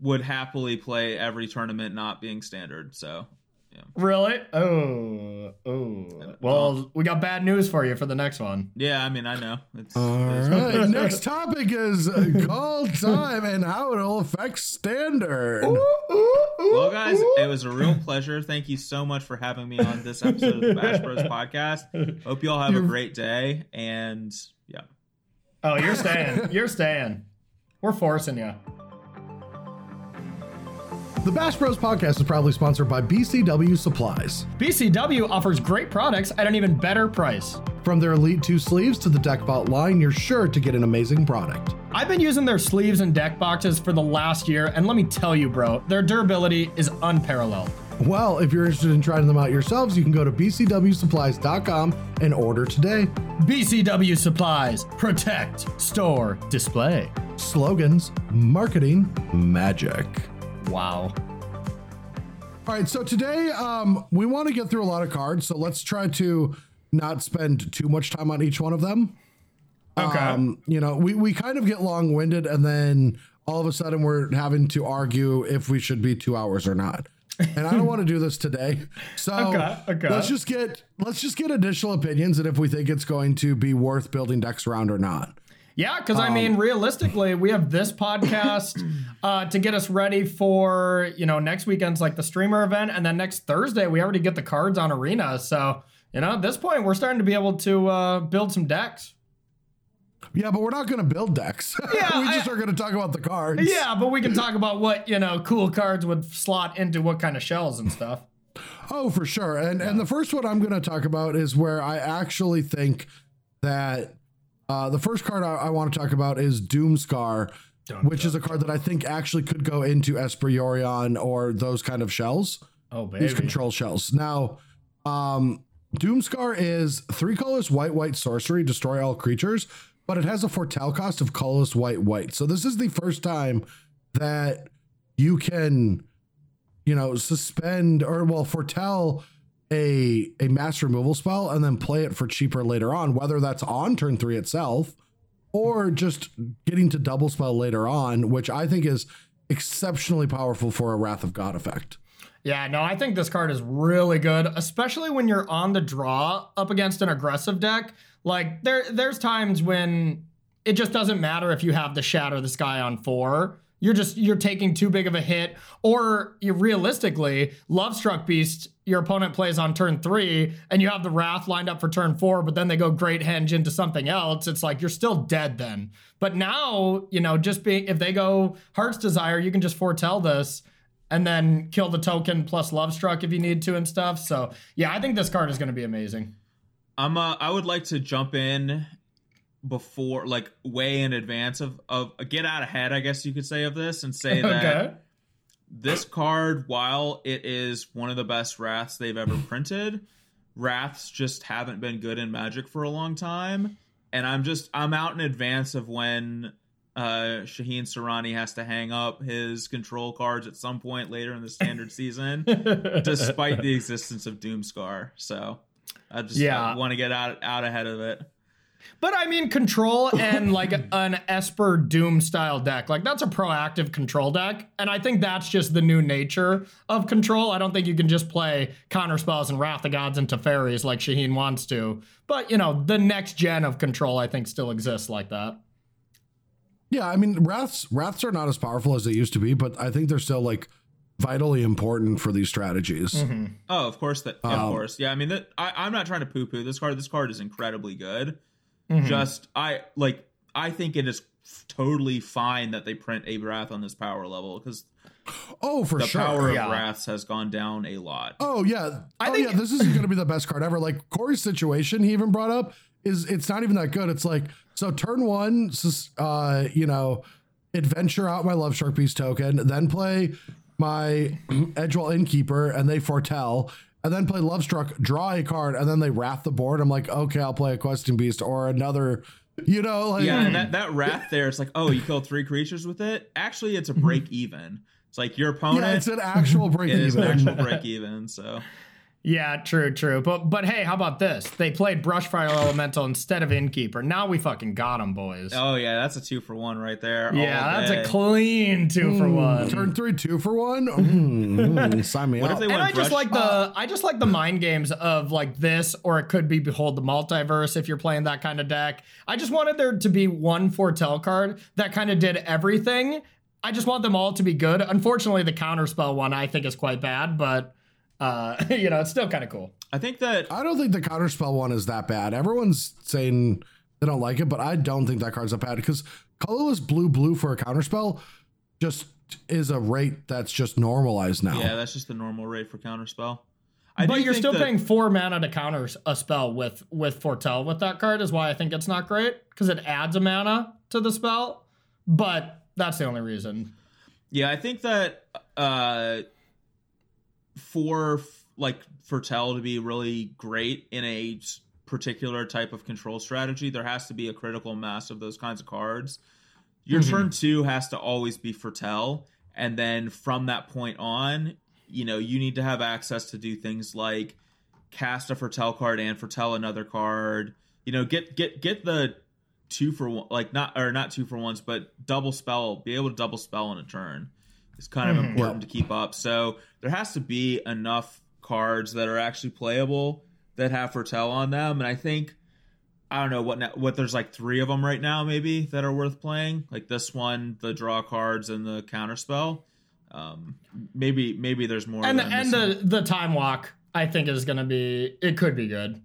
would happily play every tournament not being standard. So really? Oh, oh. Well, we got bad news for you for the next one. yeah, I mean, I know. It's, All it's- right. Next topic is uh, Kaldheim and how it'll affect standard. Well, guys, it was a real pleasure. Thank you so much for having me on this episode of the Bash Bros podcast. Hope you all have a great day. And yeah. Oh, you're staying. You're staying. We're forcing you. The Bash Bros podcast is proudly sponsored by BCW Supplies. BCW offers great products at an even better price. From their Elite 2 sleeves to the Deck Deckbot line, you're sure to get an amazing product. I've been using their sleeves and deck boxes for the last year, and let me tell you, bro, their durability is unparalleled. Well, if you're interested in trying them out yourselves, you can go to bcwsupplies.com and order today. BCW Supplies, protect, store, display. Slogans, marketing, magic. Wow. All right, so today um, we want to get through a lot of cards, so let's try to not spend too much time on each one of them. Okay. Um, you know, we, we kind of get long winded, and then all of a sudden we're having to argue if we should be two hours or not. And I don't want to do this today. So Okay, okay. let's just get let's just get additional opinions and if we think it's going to be worth building decks around or not. Yeah, because I mean, realistically, we have this podcast uh, to get us ready for you know next weekend's like the streamer event, and then next Thursday we already get the cards on Arena. So you know at this point we're starting to be able to uh, build some decks. Yeah, but we're not going to build decks. Yeah, we just I- are going to talk about the cards. Yeah, but we can talk about what you know cool cards would slot into what kind of shells and stuff. Oh, for sure. And and the first one I'm going to talk about is where I actually think that uh, the first card I, I want to talk about is Doomskar, which is a card that I think actually could go into Esper Yorion or those kind of shells, Oh baby. these control shells. Now, um, Doomskar is three colors white, white sorcery, destroy all creatures, but it has a foretell cost of colorless white, white. So this is the first time that you can you know, suspend or well foretell a a mass removal spell and then play it for cheaper later on, whether that's on turn three itself or just getting to double spell later on, which I think is exceptionally powerful for a Wrath of God effect. Yeah, no, I think this card is really good, especially when you're on the draw up against an aggressive deck. Like there there's times when it just doesn't matter if you have the shatter the sky on 4. you're just you're taking too big of a hit, or you realistically, Lovestruck Beast, your opponent plays on turn three, and you have the Wrath lined up for turn four, but then they go Great Henge into something else. It's like you're still dead then. But now, you know, just being if they go Heart's Desire, you can just foretell this and then kill the token plus Lovestruck if you need to and stuff. So yeah, I think this card is going to be amazing. I'm uh, I would like to jump in before like way in advance of of get out ahead I guess you could say of this and say that Okay. this card while it is one of the best wraths they've ever printed wraths just haven't been good in magic for a long time and I'm just I'm out in advance of when uh Shaheen Soorani has to hang up his control cards at some point later in the standard season despite the existence of Doomscar so I just Yeah. want to get out out ahead of it But I mean, control and like an Esper Doom style deck, like that's a proactive control deck. And I think that's just the new nature of control. I don't think you can just play counter spells and Wrath the Gods into fairies like Shaheen wants to. But, you know, the next gen of control, I think, still exists like that. Yeah, I mean, wraths wraths are not as powerful as they used to be, but I think they're still like vitally important for these strategies. Oh, of course that. Um, of course, yeah. I mean, that, I, I'm not trying to poo-poo this card. This card is incredibly good. Mm-hmm. Just I like. I think it is f- totally fine that they print a wrath on this power level because Oh, for the sure. power of Yeah. wraths has gone down a lot. Oh yeah. I oh think- yeah, this is going to be the best card ever. Like Corey's situation he even brought up is it's not even that good. It's like so turn 1 s- uh you know, adventure out my Lovestruck Beast token, then play my Edgewall Innkeeper and they foretell and then play love struck, draw a card and then they wrath the board. I'm like, "Okay, I'll play a questing beast or another you know, like Yeah, and that that wrath there, it's like, oh, you killed three creatures with it. Actually, it's a break mm-hmm. even. It's like your opponent yeah, it's an actual break even. it is an actual break even. So Yeah, true, true. But but hey, how about this? They played Brushfire Elemental instead of Innkeeper. Now we fucking got them, boys. oh yeah, that's a two for one right there. all yeah, that's day. a clean two for one. Turn 3 2 for 1. Mm, mm, sign me What up. if they and went I just like the I just like the mind games of like this, or it could be Behold the Multiverse if you're playing that kind of deck. I just wanted there to be one foretell card that kind of did everything. I just want them all to be good. Unfortunately, the counterspell one I think is quite bad, but uh, you know, it's still kind of cool. I think that I don't think the counterspell one is that bad. Everyone's saying they don't like it, but I don't think that card's that bad because colorless blue blue for a counterspell just is a rate that's just normalized now. yeah, that's just the normal rate for counterspell. I But you're still that- paying four mana to counter a spell with with foretell with that card is why I think it's not great because it adds a mana to the spell. But that's the only reason. Yeah, I think that uh for like foretell to be really great in a particular type of control strategy, there has to be a critical mass of those kinds of cards. Your Mhm. turn two has to always be foretell, and then from that point on, you know, you need to have access to do things like cast a foretell card and foretell another card. You know, get get get the two for one, like not or not two for ones, but double spell. Be able to double spell in a turn is kind of Mhm. important to keep up. So there has to be enough cards that are actually playable that have foretell on them, and I think I don't know what now, what there's like three of them right now maybe that are worth playing. Like this one, the draw cards and the counter spell. Um, maybe maybe there's more. and that I'm and the the time walk I think is gonna be it could be good.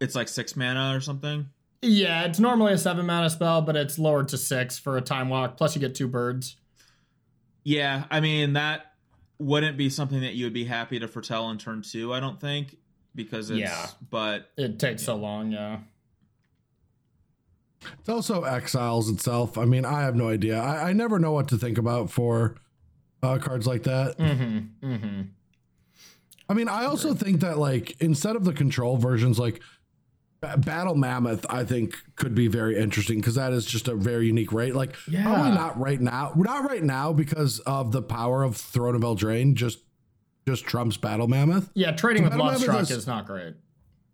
it's like six mana or something. Yeah, it's normally a seven mana spell, but it's lowered to six for a time walk. Plus, you get two birds. Yeah, I mean that wouldn't be something that you would be happy to foretell in turn two. I don't think because it's Yeah. but It takes so long. Yeah. It's also exiles itself. I mean, I have no idea. I, I never know what to think about for uh, cards like that. Mm-hmm. Mm-hmm. I mean, I also think that like instead of the control versions, like Ba- Battle Mammoth, I think could be very interesting because that is just a very unique rate. Like Yeah. probably not right now, not right now because of the power of Throne of Eldraine. Just just trumps Battle Mammoth. Yeah, trading with Battle Love Mammoth is- is not great.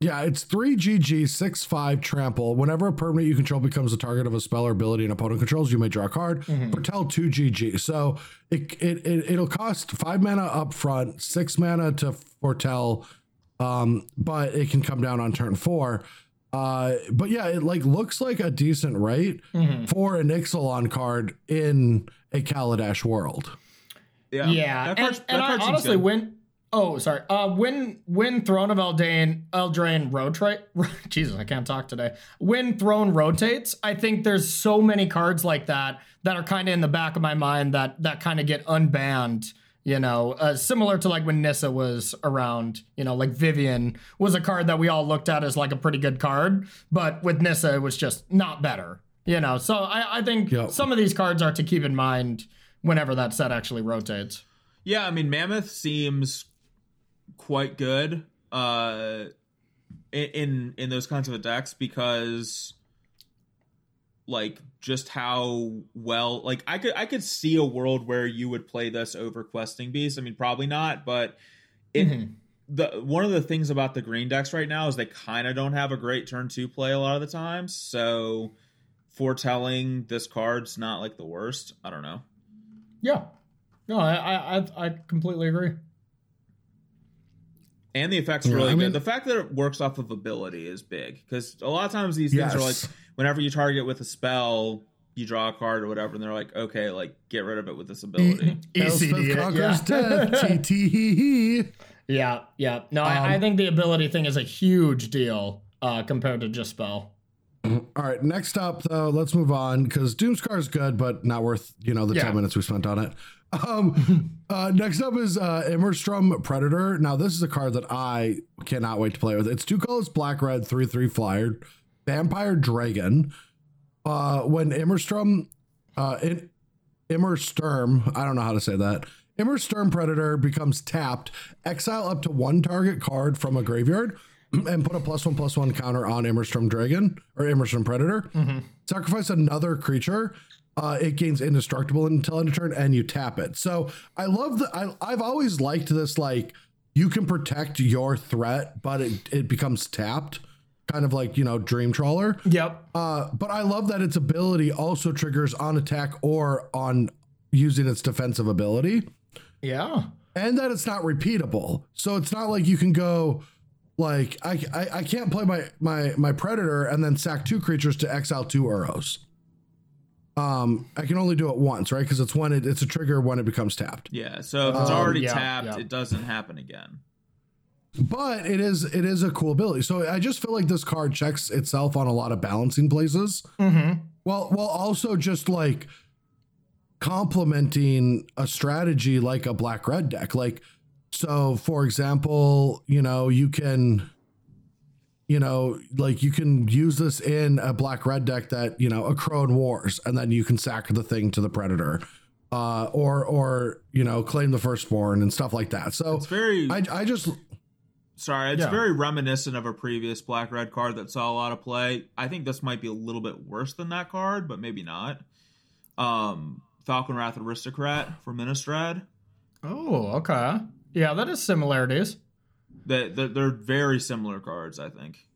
Yeah, it's three GG, six five trample. Whenever a permanent you control becomes the target of a spell or ability an opponent controls, you may draw a card. Mm-hmm. Foretell two GG. So it, it it it'll cost five mana up front, six mana to foretell, um, but it can come down on turn four. Uh, but yeah, it like looks like a decent rate Mhm. for an Ixalan card in a Kaladesh world. Yeah, Yeah, That and, and I honestly good. when oh sorry uh when when Throne of Eldraine Eldraine rotate Jesus I can't talk today when Throne rotates I think there's so many cards like that that are kind of in the back of my mind that that kind of get unbanned you know uh, similar to like when Nissa was around you know like Vivien was a card that we all looked at as like a pretty good card but with Nissa it was just not better you know so I I think Yep. some of these cards are to keep in mind whenever that set actually rotates. Yeah, I mean, Mammoth seems quite good uh, in, in in those kinds of decks because, like, just how well, like, I could I could see a world where you would play this over Questing Beast. I mean, probably not, but it. Mhm. The one of the things about the green decks right now is they kind of don't have a great turn two play a lot of the times. So foretelling this card's not like the worst. I don't know. Yeah. No, I I I- I completely agree. And the effects Yeah, really I good. mean- the fact that it works off of ability is big because a lot of times these things are like Yes. Whenever you target with a spell, you draw a card or whatever, and they're like, okay, like get rid of it with this ability. Elspeth ECD it, conquers yeah. death. TT. yeah, yeah. No, I, I Um, think the ability thing is a huge deal uh, compared to just spell. All right, next up though, let's move on because Doomskar is good, but not worth you know the Yeah. ten minutes we spent on it. Um, uh, next up is uh, Immerstrom Predator. Now this is a card that I cannot wait to play with. It's two colors, black red, three three flyer, vampire dragon. Uh, when Immerstrom, uh, in, Immersturm, I don't know how to say that. Immersturm Predator becomes tapped, exile up to one target card from a graveyard, and put a plus one plus one counter on Immersturm Dragon or Immersturm Predator. Sacrifice another creature. Uh, it gains indestructible until end of turn, and you tap it. So I love the. I, I've always liked this. Like you can protect your threat, but it it becomes tapped, kind of like you know Dream Trawler. Yep. Uh, but I love that its ability also triggers on attack or on using its defensive ability, Yeah. and that it's not repeatable. So it's not like you can go like I I, I can't play my my my predator and then sack two creatures to exile two Uros. Um, I can only do it once, right? Because it's when it, it's a trigger when it becomes tapped. Yeah, so if it's Um, already yeah, tapped, yeah. it doesn't happen again. But it is it is a cool ability. So I just feel like this card checks itself on a lot of balancing places. Mm-hmm. Well, while also just like complementing a strategy like a black red deck. Like, so for example, you know, you can, you know, like you can use this in a black red deck that, you know, a Crone Wars, and then you can sack the thing to the predator. Uh, or or you know claim the firstborn and stuff like that. So It's very I I just sorry, it's Yeah. very reminiscent of a previous black red card that saw a lot of play. I think this might be a little bit worse than that card, but maybe not. Um, Falkenrath Aristocrat for Ministrad. Oh, okay. Yeah, that is similarities. That they're, they're very similar cards, I think.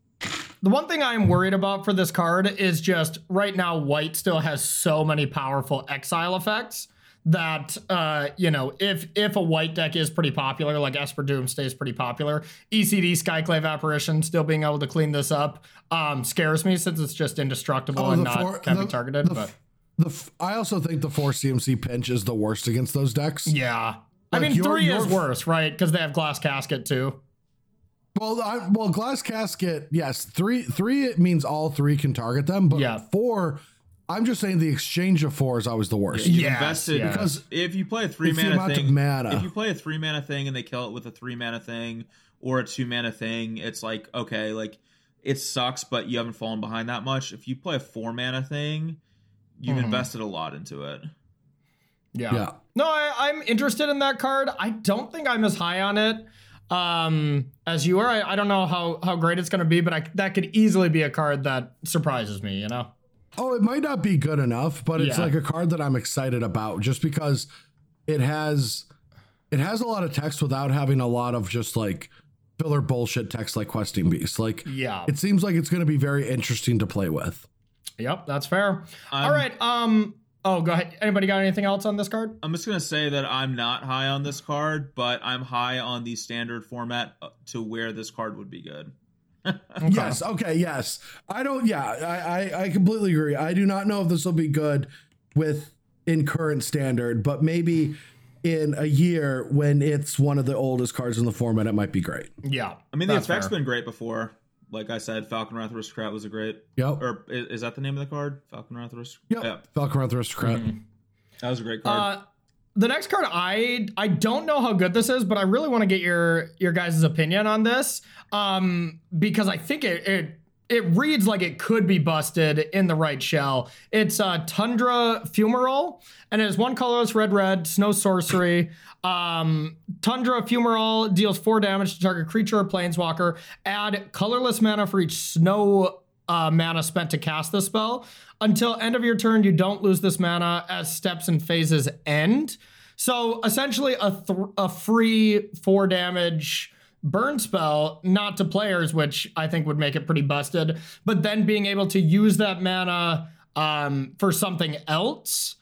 The one thing I'm worried about for this card is just right now, white still has so many powerful exile effects that uh, you know, if if a white deck is pretty popular, like Esper Doom stays pretty popular, ECD Skyclave Apparition still being able to clean this up um, scares me since it's just indestructible Oh, and not four- can be targeted. the but the f- I also think the four CMC pinch is the worst against those decks. yeah, I mean your- three your is f- worse, right? Because they have Glass Casket too. Well, I, well, glass casket, yes. Three, three, it means all three can target them, but Yeah. four, I'm just saying the exchange of four is always the worst. You Yes, invested yes. because if you play a three It's the mana of thing, mana. if you play a three mana thing and they kill it with a three mana thing or a two mana thing, it's like okay, like it sucks, but you haven't fallen behind that much. If you play a four mana thing, you've Mhm. invested a lot into it. Yeah. Yeah. No, I, I'm interested in that card. I don't think I'm as high on it um, as you are. I, I don't know how, how great it's going to be, but I, that could easily be a card that surprises me, you know? Oh, it might not be good enough, but it's Yeah. like a card that I'm excited about just because it has it has a lot of text without having a lot of just like filler bullshit text like questing beast. Like Yeah. it seems like it's going to be very interesting to play with. Yep, that's fair. I'm- All right. Um. Oh, go ahead. Anybody got anything else on this card? I'm just gonna say that I'm not high on this card, but I'm high on the standard format uh, to where this card would be good. Yes. Okay. Yes. I don't. Yeah. I, I I completely agree. I do not know if this will be good with in current standard, but maybe in a year when it's one of the oldest cards in the format, it might be great. Yeah. I mean, the that's effect's fair. been great before. Like I said, Falkenrath Aristocrat was a great. Yep. Or is, is that the name of the card? Falkenrath Aristocrat. Yep. Yeah, Falkenrath Aristocrat. that was a great card. Uh, the next card, I I don't know how good this is, but I really want to get your your guys' opinion on this, um, because I think it it it reads like it could be busted in the right shell. It's uh, Tundra Fumarole, and it is one colorless red red snow sorcery. Um, Tundra Fumarole deals four damage to target creature or planeswalker. Add colorless mana for each snow uh, mana spent to cast the spell. Until end of your turn, you don't lose this mana as steps and phases end. So essentially, a th- a free four damage burn spell, not to players, which I think would make it pretty busted. But then being able to use that mana um, for something else.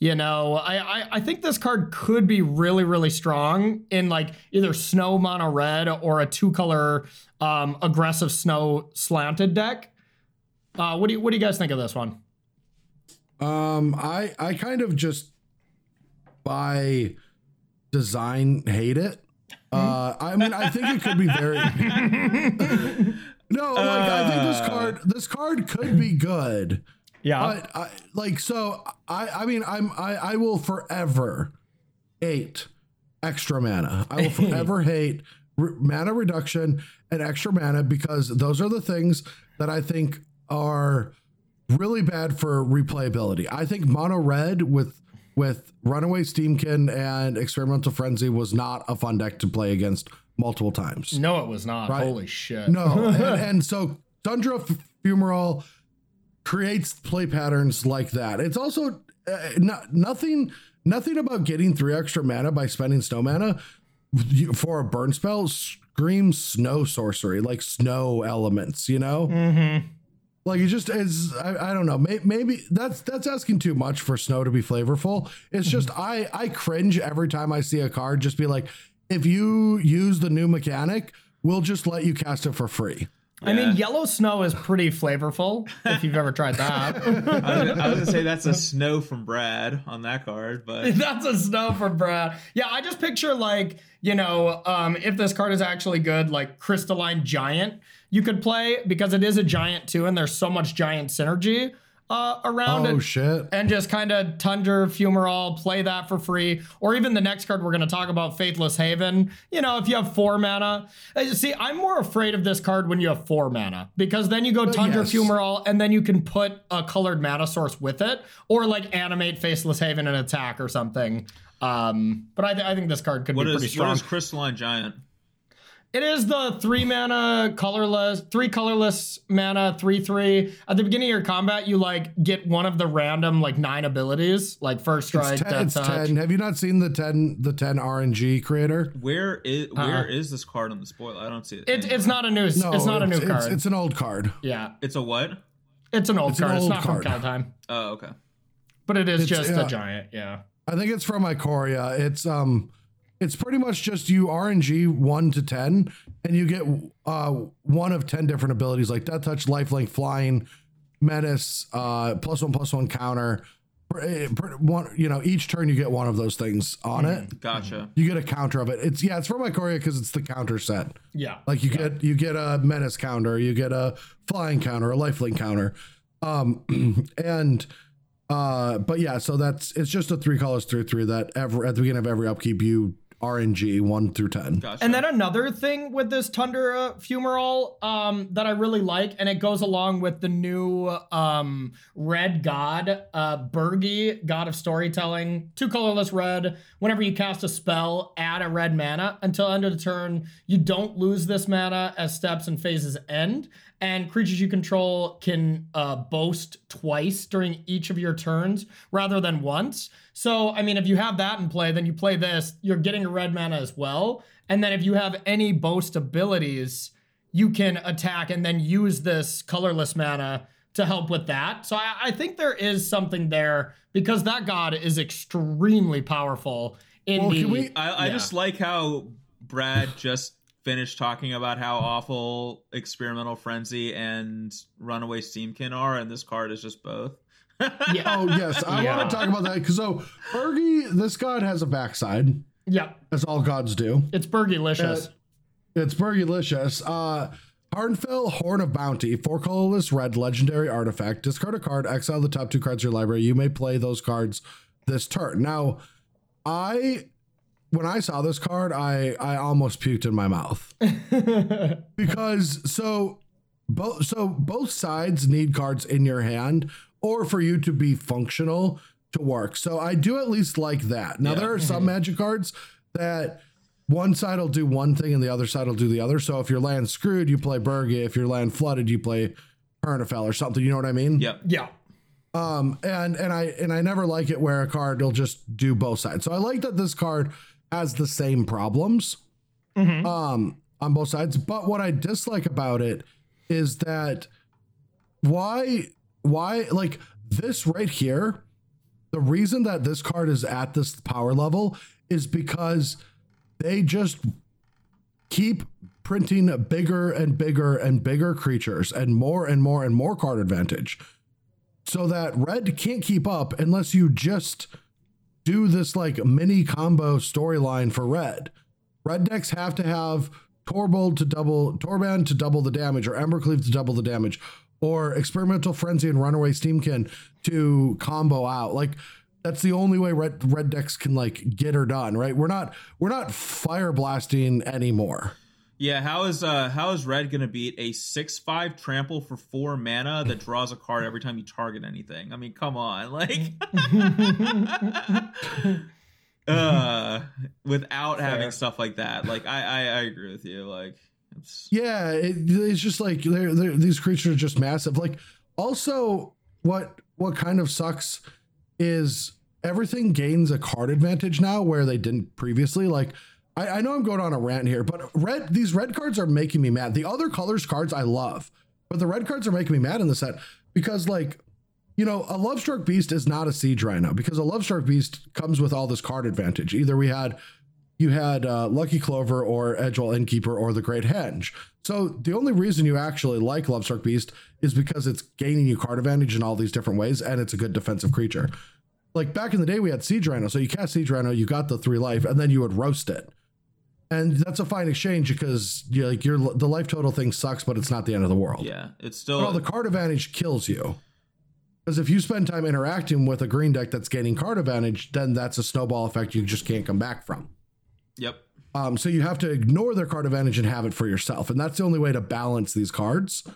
You know, I, I I think this card could be really really strong in like either snow mono red or a two color um, aggressive snow slanted deck. Uh, what do you what do you guys think of this one? Um, I I kind of just by design hate it. Uh, I mean, I think it could be very. no, like I think this card this card could be good. Yeah, But I, like so I I mean I'm I I will forever hate extra mana. I will forever hate re- mana reduction and extra mana because those are the things that I think are really bad for replayability. I think mono red with with Runaway Steamkin and Experimental Frenzy was not a fun deck to play against multiple times. no, it was not. Right. Holy shit! No, and, and so Tundra F- Fumarole creates play patterns like that. It's also uh, no, nothing, nothing about getting three extra mana by spending snow mana for a burn spell screams snow sorcery, like snow elements. You know, Mm-hmm. Like it just is. I, I don't know. Maybe, maybe that's that's asking too much for snow to be flavorful. It's just I I cringe every time I see a card. Just be like, if you use the new mechanic, we'll just let you cast it for free. I mean, yellow snow is pretty flavorful if you've ever tried that. I, was, I was gonna say that's a snow from Brad on that card, but That's a snow from Brad. Yeah, I just picture like, you know, um, if this card is actually good, like Crystalline Giant, you could play because it is a giant too, and there's so much giant synergy uh, around Oh it. shit! and just kind of Tundra Fumarole, play that for free. Or even the next card we're going to talk about, Faceless Haven. You know, if you have four mana. Uh, See, I'm more afraid of this card when you have four mana because then you go Tundra yes. Fumarole and then you can put a colored mana source with it or like animate Faceless Haven and attack or something. Um, but I, th- I think this card could what be pretty strong. what is Crystalline Giant? It is the three mana colorless, three colorless mana, three three. At the beginning of your combat, you like get one of the random like nine abilities, like first strike, It's, ten, death it's touch. 10. Have you not seen the 10 the 10 RNG creator? Where is where Uh-uh. is this card on the spoiler? I don't see it. It, it's not a new. No, it's not a new it's, card. It's, an old card. yeah, It's a what? it's an old It's an card. old it's not card. from Kaldheim, Oh, okay. but it is It's- just yeah. a giant. Yeah. I think it's from Ikoria. It's um it's pretty much just you RNG 1 to 10 and you get uh one of 10 different abilities like death touch, lifelink, flying, menace, uh plus 1 plus 1 counter. Per- per- One, you know, each turn you get one of those things on it. Gotcha. You get a counter of it. It's yeah, it's from Ikoria because it's the counter set. Yeah. Like you get you get a menace counter, you get a flying counter, a lifelink counter. Um and uh but yeah, so that's it's just a three colors through three that ever at the beginning of every upkeep you RNG one through ten. Gotcha. And then another thing with this Tundra Fumarole um, that I really like, and it goes along with the new um, Red God, uh, Birgi, God of Storytelling, two colorless red. Whenever you cast a spell, add a red mana. Until end of the turn, you don't lose this mana as steps and phases end. And creatures you control can uh, boast twice during each of your turns rather than once. So, I mean, if you have that in play, then you play this, you're getting a red mana as well. And then if you have any boast abilities, you can attack and then use this colorless mana to help with that. So I, I think there is something there because that god is extremely powerful in Well, the. can we- I, I just like how Brad just finished talking about how awful experimental frenzy and runaway steamkin are, and this card is just both. Yeah. Oh yes, I Yeah. want to talk about that because so Birgi, this god has a backside, Yeah. as all gods do. It's Bergilicious. Uh, It's Bergilicious. Uh Harnfel, Horn of Bounty, four colorless red legendary artifact. Discard a card, exile the top two cards of your library. You may play those cards this turn. Now, I when I saw this card, I I almost puked in my mouth. because so both so both sides need cards in your hand or for you to be functional to work. So I do at least like that. Now Yeah. there are some magic cards that one side will do one thing and the other side will do the other. So if your land screwed, you play Birgi. If your land flooded, you play Harnfel or something. You know what I mean? Yep. yeah. Um, and and I and I never like it where a card will just do both sides. So I like that this card has the same problems um on both sides. But what I dislike about it is that why why like this right here, the reason that this card is at this power level is because they just keep printing bigger and bigger and bigger creatures and more and more and more card advantage so that red can't keep up unless you just do this like mini combo storyline for red. Red decks have to have Torbold to double Torbran to double the damage, or Embercleave to double the damage, or Experimental Frenzy and Runaway Steamkin to combo out. Like that's the only way red red decks can like get her done, right? We're not we're not fire blasting anymore. Yeah, how is uh how is red gonna beat a six five trample for four mana that draws a card every time you target anything? I mean, come on, like uh without having stuff like that. Like I I, I agree with you. Like it's Yeah, it, it's just like they're, they're, these creatures are just massive. Like, also, what what kind of sucks is everything gains a card advantage now where they didn't previously. Like, I, I know I'm going on a rant here, but red these red cards are making me mad. The other colors cards I love, but the red cards are making me mad in the set because like. You know, a Lovestruck Beast is not a Siege Rhino because a Lovestruck Beast comes with all this card advantage. Either we had you had uh, Lucky Clover or Edgewall Innkeeper or the Great Henge. So the only reason you actually like Love Lovestruck Beast is because it's gaining you card advantage in all these different ways, and it's a good defensive creature. Like back in the day, we had Siege Rhino. So you cast Siege Rhino, you got the three life, and then you would roast it. And that's a fine exchange because you like your the life total thing sucks, but it's not the end of the world. yeah, it's still the card advantage kills you. Because if you spend time interacting with a green deck that's gaining card advantage, then that's a snowball effect you just can't come back from. Yep. Um, so you have to ignore their card advantage and have it for yourself, and that's the only way to balance these cards.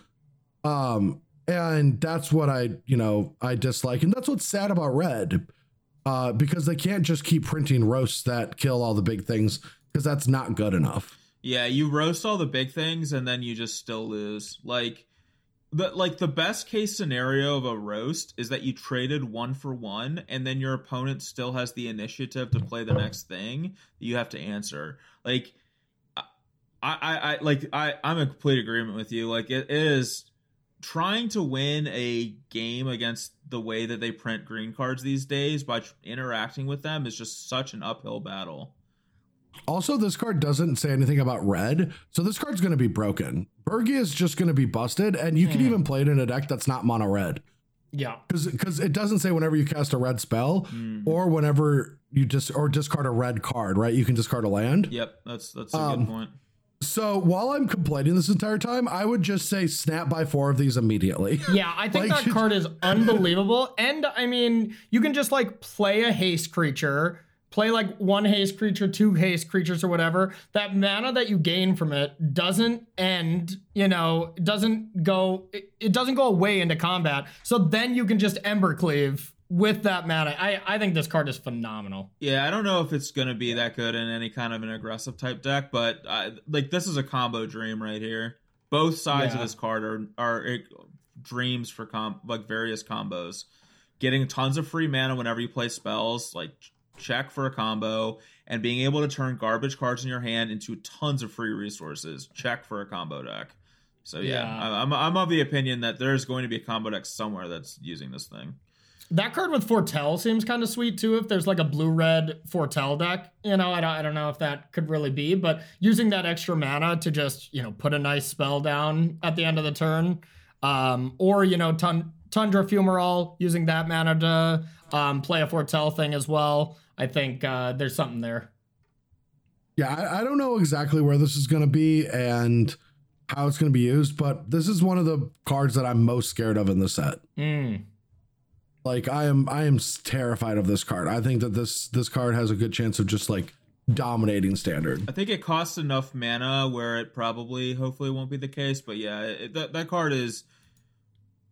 Um, and that's what I, you know, I dislike, and that's what's sad about red, uh, because they can't just keep printing roasts that kill all the big things, because that's not good enough. Yeah, you roast all the big things and then you just still lose. Like the like the best case scenario of a roast is that you traded one for one and then your opponent still has the initiative to play the next thing that you have to answer. Like I I, I like I I'm in complete agreement with you. Like it is trying to win a game against the way that they print green cards these days by interacting with them is just such an uphill battle. Also, this card doesn't say anything about red, so this card's going to be broken. Birgi is just going to be busted, and you can even play it in a deck that's not mono red. Yeah. because because it doesn't say whenever you cast a red spell Mm. or whenever you just or discard a red card, right? You can discard a land. Yep, that's that's a Um, good point. So while I'm complaining this entire time, I would just say snap by four of these immediately. Yeah, I think Like- that card is unbelievable. And I mean, you can just like play a haste creature, play like one haste creature, two haste creatures, or whatever. That mana that you gain from it doesn't end, you know, it doesn't go, it, it doesn't go away into combat. So then you can just Ember Cleave with that mana. I, I think this card is phenomenal. Yeah, I don't know if it's going to be that good in any kind of an aggressive type deck, but I, like this is a combo dream right here. Both sides Yeah. of this card are are eh, dreams for com- like various combos. Getting tons of free mana whenever you play spells, like check for a combo, and being able to turn garbage cards in your hand into tons of free resources, check for a combo deck. So yeah, Yeah. I'm I'm of the opinion that there's going to be a combo deck somewhere that's using this thing. That card with Foretell seems kind of sweet too. If there's like a blue red Foretell deck, you know, I don't, I don't know if that could really be, but using that extra mana to just, you know, put a nice spell down at the end of the turn, um, or, you know, Tund- Tundra Fumarole, using that mana to um, play a Foretell thing as well. I think uh, there's something there. Yeah, I, I don't know exactly where this is going to be and how it's going to be used, but this is one of the cards that I'm most scared of in the set. Mm. Like I am, I am terrified of this card. I think that this this card has a good chance of just like dominating standard. I think it costs enough mana where it probably, hopefully, won't be the case. But yeah, it, that that card is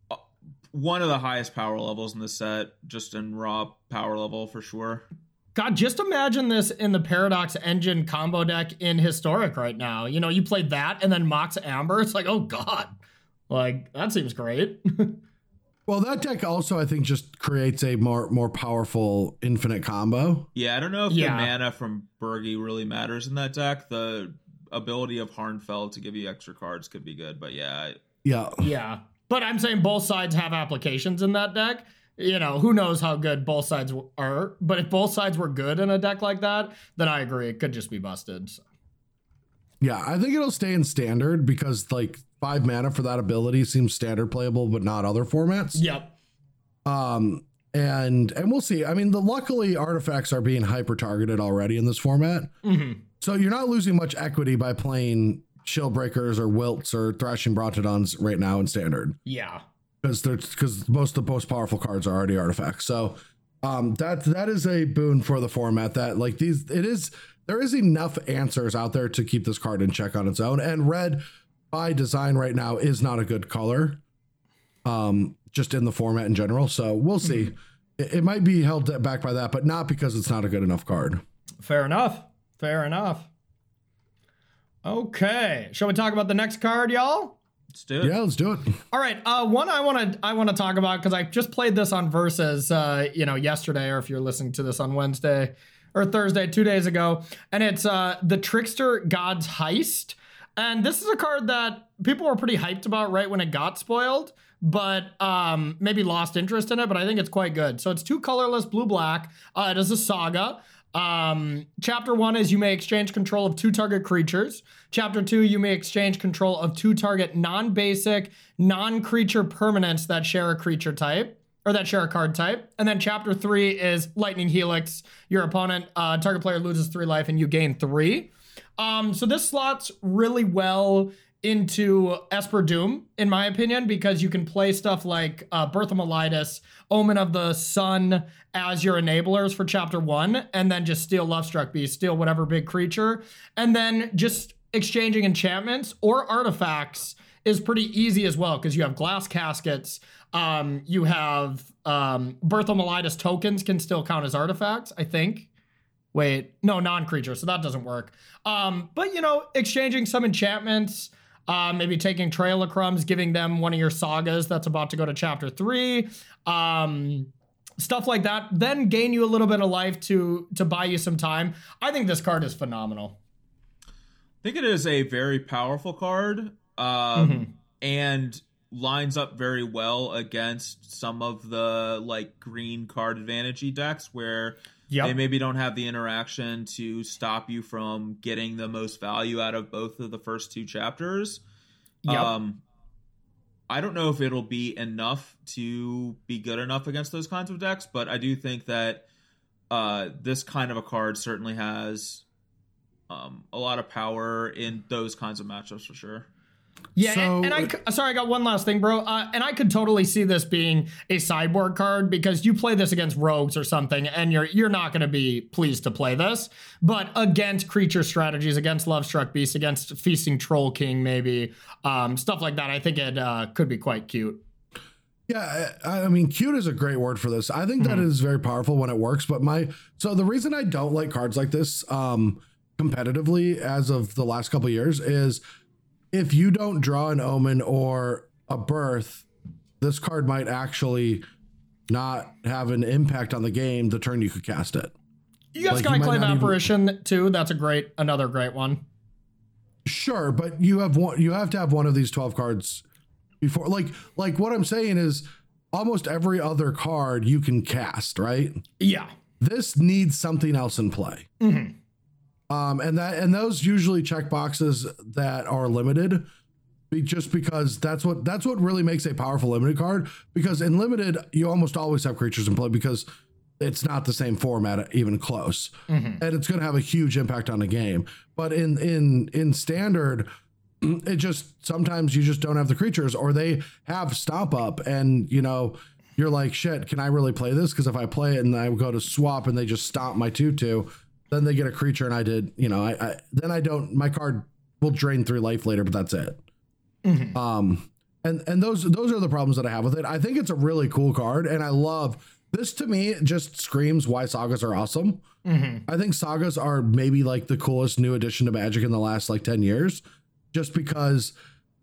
uh, one of the highest power levels in the set, just in raw power level for sure. God, just imagine this in the Paradox Engine combo deck in Historic right now. You know, you play that and then Mox Amber. It's like, oh God. Like, that seems great. Well, that deck also I think just creates a more more powerful infinite combo. Yeah, I don't know if Yeah. the mana from Birgi really matters in that deck. The ability of Harnfeld to give you extra cards could be good, but yeah, I- Yeah. yeah. But I'm saying both sides have applications in that deck. You know, who knows how good both sides are. But if both sides were good in a deck like that, then I agree. It could just be busted. So. Yeah, I think it'll stay in standard because like five mana for that ability seems standard playable, but not other formats. Yep. Um, and and we'll see. I mean, the luckily artifacts are being hyper targeted already in this format, hmm so you're not losing much equity by playing shield breakers or wilts or thrashing brontodons right now in standard Yeah. Because they're because most of the most powerful cards are already artifacts. So um, that that is a boon for the format. That like these, it is there is enough answers out there to keep this card in check on its own. And red by design right now is not a good color, um, just in the format in general. So we'll see. It, it might be held back by that, but not because it's not a good enough card. Fair enough. Fair enough. Okay. Shall we talk about the next card, y'all? Let's do it. Yeah, let's do it. All right. Uh, one I want to I want to talk about because I just played this on Versus, uh, you know, yesterday, or if you're listening to this on Wednesday or Thursday, two days ago, and it's uh, the Trickster God's Heist, and this is a card that people were pretty hyped about right when it got spoiled, but um, maybe lost interest in it. But I think it's quite good. So it's two colorless, blue black. Uh, it is a saga. Um, chapter one is you may exchange control of two target creatures. Chapter two, you may exchange control of two target non basic, non creature permanents that share a creature type or that share a card type. And then chapter three is Lightning Helix. Your opponent, uh, target player loses three life and you gain three. Um, so this slots really well into Esper Doom, in my opinion, because you can play stuff like uh, Birth of Meletis, Omen of the Sun as your enablers for chapter one, and then just steal Lovestruck Beast, steal whatever big creature, and then just exchanging enchantments or artifacts is pretty easy as well because you have glass caskets. Um, you have um, Birth of Meletis tokens can still count as artifacts, I think. Wait, no, non-creature, so that doesn't work. Um, but you know, exchanging some enchantments, uh, maybe taking Trail of Crumbs, giving them one of your sagas that's about to go to chapter three, um, stuff like that. Then gain you a little bit of life to to buy you some time. I think this card is phenomenal. I think it is a very powerful card, um, Mhm. and lines up very well against some of the like green card advantage decks where Yep. they maybe don't have the interaction to stop you from getting the most value out of both of the first two chapters. Yep. Um, I don't know if it'll be enough to be good enough against those kinds of decks, but I do think that uh, this kind of a card certainly has um, a lot of power in those kinds of matchups for sure. Yeah, So- and, and I sorry, I got one last thing, bro. Uh, and I could totally see this being a sideboard card because you play this against rogues or something, and you're you're not going to be pleased to play this. But against creature strategies, against Lovestruck Beast, against Feasting Troll King, maybe um, stuff like that, I think it uh, could be quite cute. Yeah, I, I mean, cute is a great word for this. I think that is very powerful when it works. But my so the reason I don't like cards like this um, competitively as of the last couple of years is if you don't draw an omen or a birth, this card might actually not have an impact on the game the turn you could cast it. You got Like, you Skyclave not even- Apparition too. That's a great, another great one. Sure, but you have one. You have to have one of these twelve cards before. Like, like what I'm saying is, almost every other card you can cast, right? Yeah. This needs something else in play. Mm-hmm. Um, and that and those usually check boxes that are limited, be, just because that's what that's what really makes a powerful limited card. Because in limited, you almost always have creatures in play because it's not the same format even close, and it's going to have a huge impact on the game. But in in in standard, it just sometimes you just don't have the creatures or they have stomp up and you know you're like shit can i really play this because if i play it and i go to swap and they just stomp my 2-2 then they get a creature and i did you know i, I then i don't my card will drain three life later but that's it. Um and and those those are the problems that i have with it. I think it's a really cool card and i love this to me just screams why sagas are awesome. I think sagas are maybe like the coolest new addition to magic in the last like 10 years just because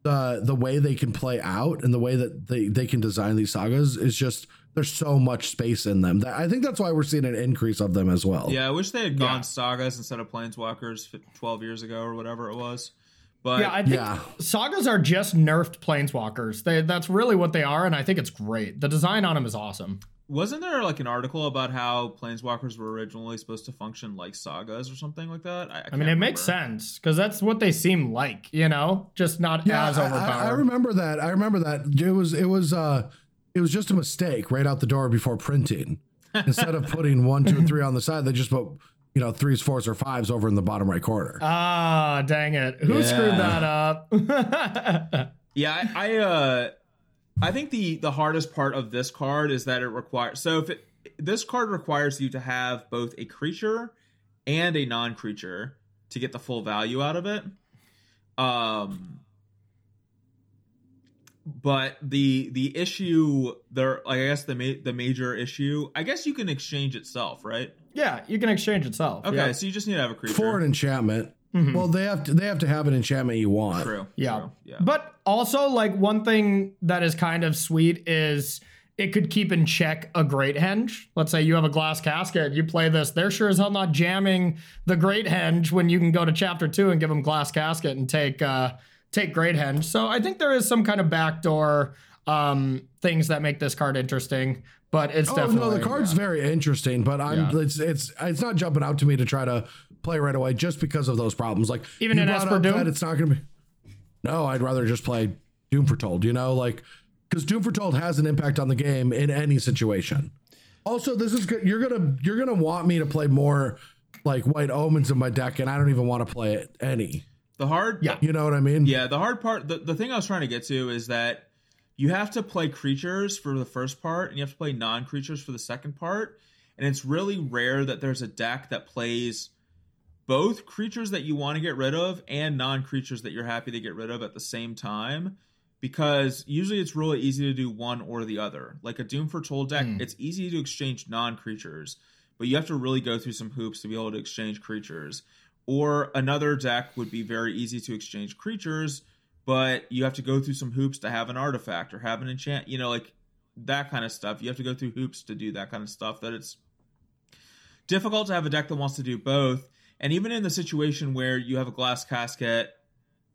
the the way they can play out and the way that they, they can design these sagas is just there's so much space in them that I think that's why we're seeing an increase of them as well. Yeah, I wish they had gone Yeah. sagas instead of planeswalkers 12 years ago or whatever it was. But Yeah, I think Yeah. sagas are just nerfed planeswalkers. They, that's really what they are, and I think it's great. The design on them is awesome. wasn't there like an article about how planeswalkers were originally supposed to function like sagas or something like that? I, I, I mean, it makes sense because that's what they seem like, you know, just not Yeah, as overpowered. I, I remember that. I remember that. It was it was uh it was just a mistake right out the door before printing. Instead of putting one, two, and three on the side, they just put you know threes, fours, or fives over in the bottom right corner. Ah, dang it! Who screwed that up? Yeah, I, I uh I think the the hardest part of this card is that it requires so if it this card requires you to have both a creature and a non-creature to get the full value out of it. Um but the the issue there like I guess the ma- the major issue, I guess you can exchange itself, right? yeah, you can exchange itself. Okay, yeah. so you just need to have a creature. For an enchantment. Mhm. Well, they have to they have to have an enchantment you want. True. Yeah. true, Yeah. But also, like one thing that is kind of sweet is it could keep in check a great henge. Let's say you have a glass casket, you play this, they're sure as hell not jamming the great henge when you can go to chapter two and give them glass casket and take uh take great henge. So I think there is some kind of backdoor um things that make this card interesting. But it's Oh definitely no, the card's very interesting, but I'm Yeah. it's it's it's not jumping out to me to try to play right away just because of those problems. Like Even in Esper Doom? it's not going to be. No, I'd rather just play Doom Foretold. You know, like because Doom Foretold has an impact on the game in any situation. Also, this is good. You're gonna you're gonna want me to play more like White Omens in my deck, and I don't even want to play it any. The hard Yeah. You know what I mean? Yeah, the hard part, the, the thing I was trying to get to is that you have to play creatures for the first part and you have to play non creatures for the second part. And it's really rare that there's a deck that plays both creatures that you want to get rid of and non creatures that you're happy to get rid of at the same time. Because usually it's really easy to do one or the other. Like a Doom for Foretold deck, Hmm. it's easy to exchange non creatures, but you have to really go through some hoops to be able to exchange creatures. Or another deck would be very easy to exchange creatures, but you have to go through some hoops to have an artifact or have an enchant, you know, like that kind of stuff. You have to go through hoops to do that kind of stuff that it's difficult to have a deck that wants to do both. And even in the situation where you have a glass casket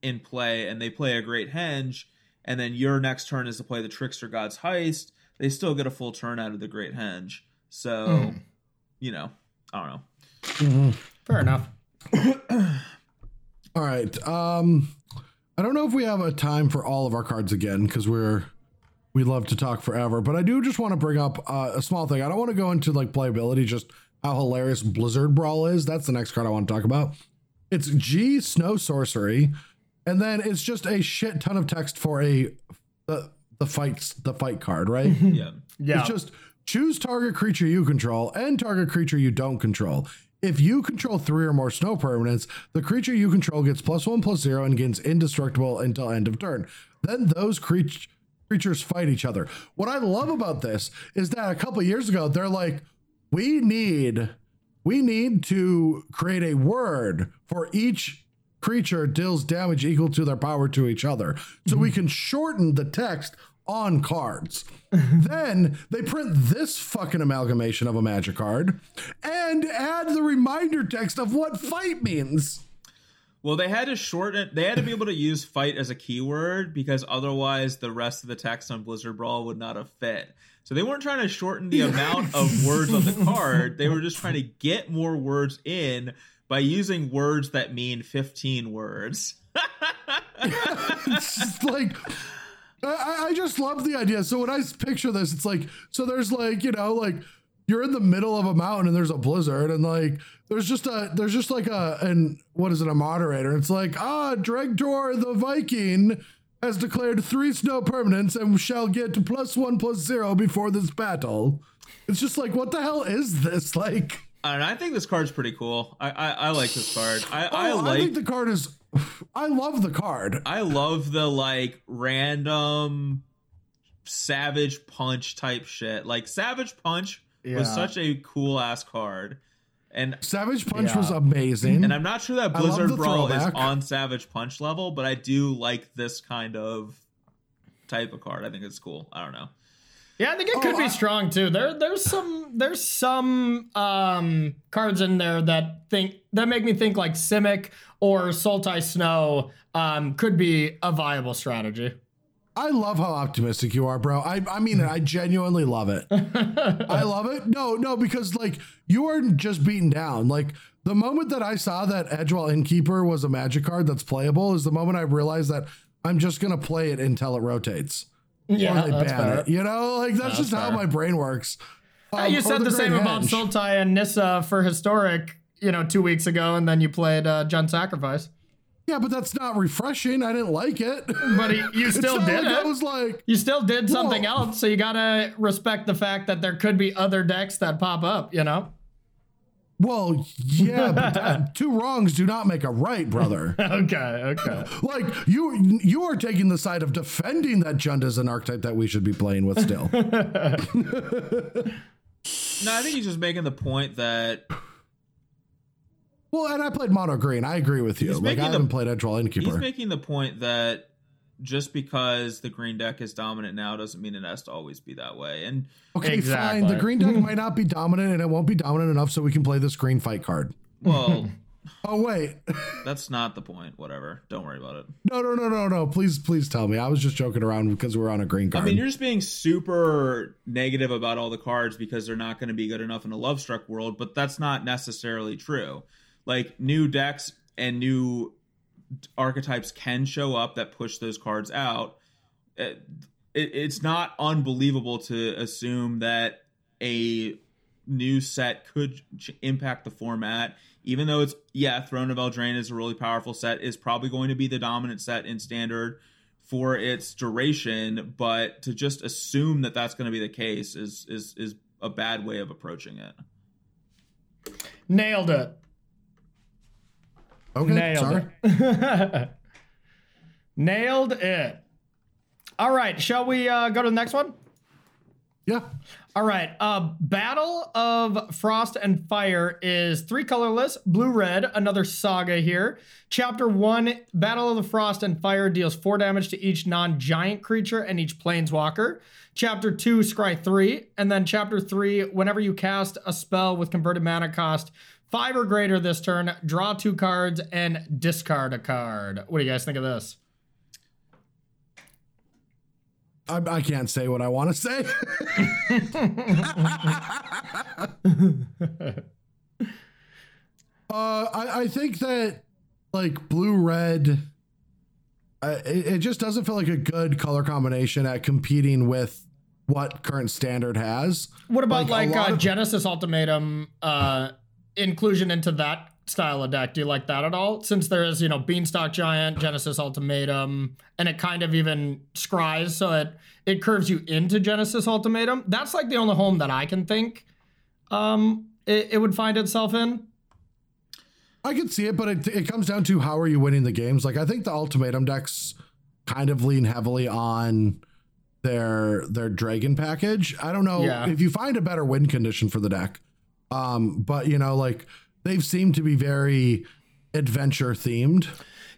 in play and they play a great henge, and then your next turn is to play the Trickster God's Heist, they still get a full turn out of the Great Henge. So, Mm. you know, I don't know. Mhm. fair enough. All right. Um, I don't know if we have a time for all of our cards again because we're we love to talk forever. But I do just want to bring up uh, a small thing. I don't want to go into like playability, just how hilarious Blizzard Brawl is. That's the next card I want to talk about. It's G Snow Sorcery, and then it's just a shit ton of text for a the the fights the fight card, right? Yeah. Yeah. It's just choose target creature you control and target creature you don't control. If you control three or more snow permanents, the creature you control gets plus one plus zero and gains indestructible until end of turn. Then those creat- creatures fight each other. What I love about this is that a couple years ago they're like, we need we need to create a word for each creature deals damage equal to their power to each other. So we mm-hmm. can shorten the text on cards. then they print this fucking amalgamation of a magic card and add the reminder text of what fight means. Well, they had to shorten it. They had to be able to use fight as a keyword because otherwise the rest of the text on Blizzard Brawl would not have fit. So they weren't trying to shorten the amount of words on the card. They were just trying to get more words in by using words that mean 15 words. it's just like I, I just love the idea. So when I picture this, it's like so there's like you know like you're in the middle of a mountain and there's a blizzard and like there's just a there's just like a and what is it a moderator? It's like ah Dregtor the Viking has declared three snow permanents and shall get to plus one plus zero before this battle. It's just like what the hell is this like? And I think this card's pretty cool. I I, I like this card. I, Oh, I like. I think the card is. I love the card. I love the like random savage punch type shit. Like savage punch was such a cool ass card. And Savage Punch Yeah. was amazing. and I'm not sure that Blizzard the Brawl is on Savage Punch level, but I do like this kind of type of card. I think it's cool. I don't know. Yeah, I think it could Oh, be I- strong too. There, there's some, there's some um, cards in there that think that make me think like Simic or Sultai Snow um, could be a viable strategy. I love how optimistic you are, bro. I I mean it. I genuinely love it. I love it. No, no, because like you are just beaten down. Like the moment that I saw that Edgewall Innkeeper was a magic card that's playable is the moment I realized that I'm just gonna play it until it rotates. Yeah, or they that's ban fair. it. You know, like that's, just how my brain works. Um, you said the, same Great about Henge. Sultai and Nissa for historic, you know, two weeks ago, and then you played uh, Jund Sacrifice. Yeah, but that's not refreshing. I didn't like it. But he, you still not did like it. I was like, you still did something Well- else, so you gotta respect the fact that there could be other decks that pop up. You know. Well, yeah, but that, two wrongs do not make a right, brother. Okay. Okay. Like you, you are taking the side of defending that Jund is an archetype that we should be playing with still. No, I think he's just making the point that well, and I played mono green. I agree with you. Like I haven't played Edgewall he's Innkeeper. making the point that just because the green deck is dominant now doesn't mean it has to always be that way. And okay, Exactly. fine. The green deck might not be dominant, and it won't be dominant enough so we can play this green fight card. well, Oh wait, that's not the point. Whatever. Don't worry about it. no, no, no, no, no. Please, please tell me. I was just joking around because we're on a green card. I mean, you're just being super negative about all the cards because they're not going to be good enough in a Lovestruck world, but that's not necessarily true. Like new decks and new archetypes can show up that push those cards out. It, it, it's not unbelievable to assume that a new set could ch- impact the format. Even though it's yeah, Throne of Eldraine is a really powerful set, is probably going to be the dominant set in standard for its duration, but to just assume that that's going to be the case is is is a bad way of approaching it. Nailed it. Okay, Nailed sorry. it. Nailed it. All right, shall we uh, go to the next one? Yeah. All right. Uh, Battle of Frost and Fire is three colorless, blue red, another saga here. Chapter one Battle of the Frost and Fire deals four damage to each non giant creature and each planeswalker. Chapter two, Scry three. And then chapter three, whenever you cast a spell with converted mana cost five or greater this turn, draw two cards and discard a card. What do you guys think of this? I, I can't say what I want to say. uh, I, I think that like blue red, uh, it, it just doesn't feel like a good color combination at competing with what current standard has. What about Like, like, uh, of- Genesis Ultimatum uh, inclusion into that style of deck? Do you like that at all? Since there is, you know, Beanstalk Giant, Genesis Ultimatum, and it kind of even scries, so it it curves you into Genesis Ultimatum. That's like the only home that I can think um, it, it would find itself in. I can see it, but it, it comes down to how are you winning the games. Like I think the ultimatum decks kind of lean heavily on their their dragon package. I don't know Yeah. if you find a better win condition for the deck. Um, but you know, like they've seemed to be very adventure themed.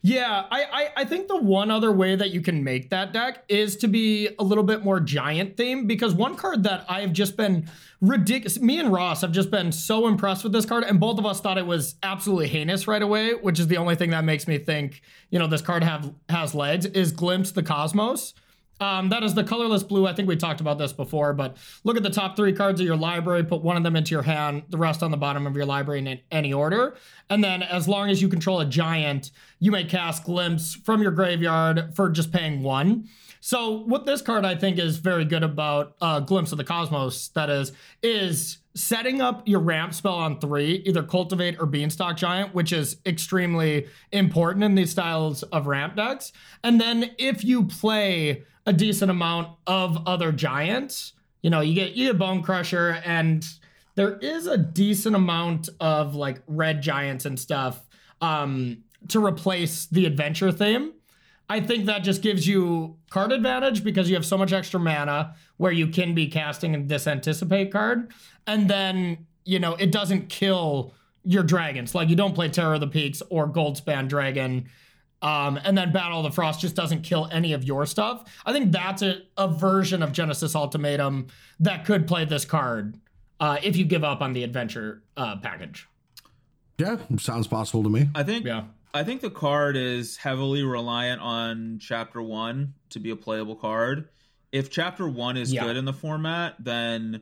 Yeah, I, I I think the one other way that you can make that deck is to be a little bit more giant themed because one card that I've just been ridiculous. Me and Ross have just been so impressed with this card, and both of us thought it was absolutely heinous right away, which is the only thing that makes me think you know this card have has legs. Is Glimpse the Cosmos. Um, that is the colorless blue. I think we talked about this before, but look at the top three cards of your library, put one of them into your hand, the rest on the bottom of your library in any order. And then, as long as you control a giant, you may cast Glimpse from your graveyard for just paying one. So, what this card I think is very good about uh, Glimpse of the Cosmos, that is, is setting up your ramp spell on three, either Cultivate or Beanstalk Giant, which is extremely important in these styles of ramp decks. And then, if you play a decent amount of other giants. You know, you get you get Bonecrusher, and there is a decent amount of like red giants and stuff um, to replace the adventure theme. I think that just gives you card advantage because you have so much extra mana where you can be casting this anticipate card, and then you know it doesn't kill your dragons. Like you don't play Terror of the Peaks or Goldspan Dragon um, and then Battle of the Frost just doesn't kill any of your stuff. I think that's a, a version of Genesis Ultimatum that could play this card uh, if you give up on the adventure uh, package. Yeah, sounds possible to me. I think. Yeah. I think the card is heavily reliant on Chapter One to be a playable card. If Chapter One is yeah. good in the format, then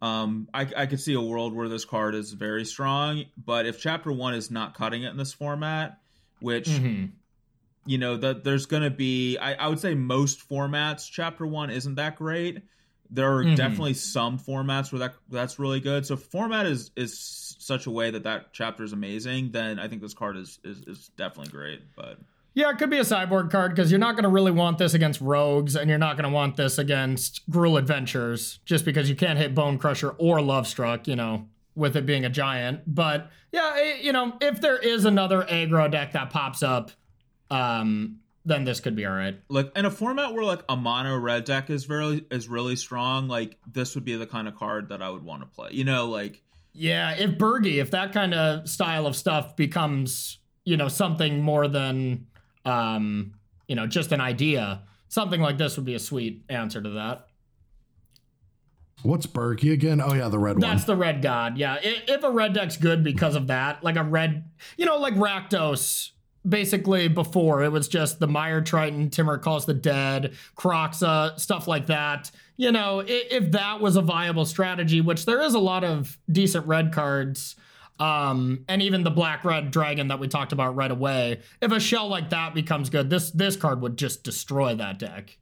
um, I, I could see a world where this card is very strong. But if Chapter One is not cutting it in this format, which mm-hmm you know that there's going to be I, I, would say most formats chapter one isn't that great there are mm-hmm. definitely some formats where that that's really good so format is is such a way that that chapter is amazing then i think this card is is, is definitely great but yeah, it could be a sideboard card because you're not going to really want this against rogues, and you're not going to want this against Gruul Adventures, just because you can't hit Bonecrusher or Lovestruck, you know, with it being a giant. But yeah, it, you know, if there is another aggro deck that pops up, um, then this could be all right. Like in a format where like a mono red deck is very is really strong, like this would be the kind of card that I would want to play. You know, like yeah, if Birgi, if that kind of style of stuff becomes you know something more than um, you know just an idea, something like this would be a sweet answer to that. What's Birgi again? Oh yeah, the red That's one. That's the red god. Yeah, if a red deck's good because of that, like a red, you know, like Rakdos basically before it was just the Mire Triton, Tymaret Calls the Dead, Kroxa, stuff like that. You know, if, if, that was a viable strategy, which there is a lot of decent red cards, um, and even the black red dragon that we talked about right away. If a shell like that becomes good, this this card would just destroy that deck.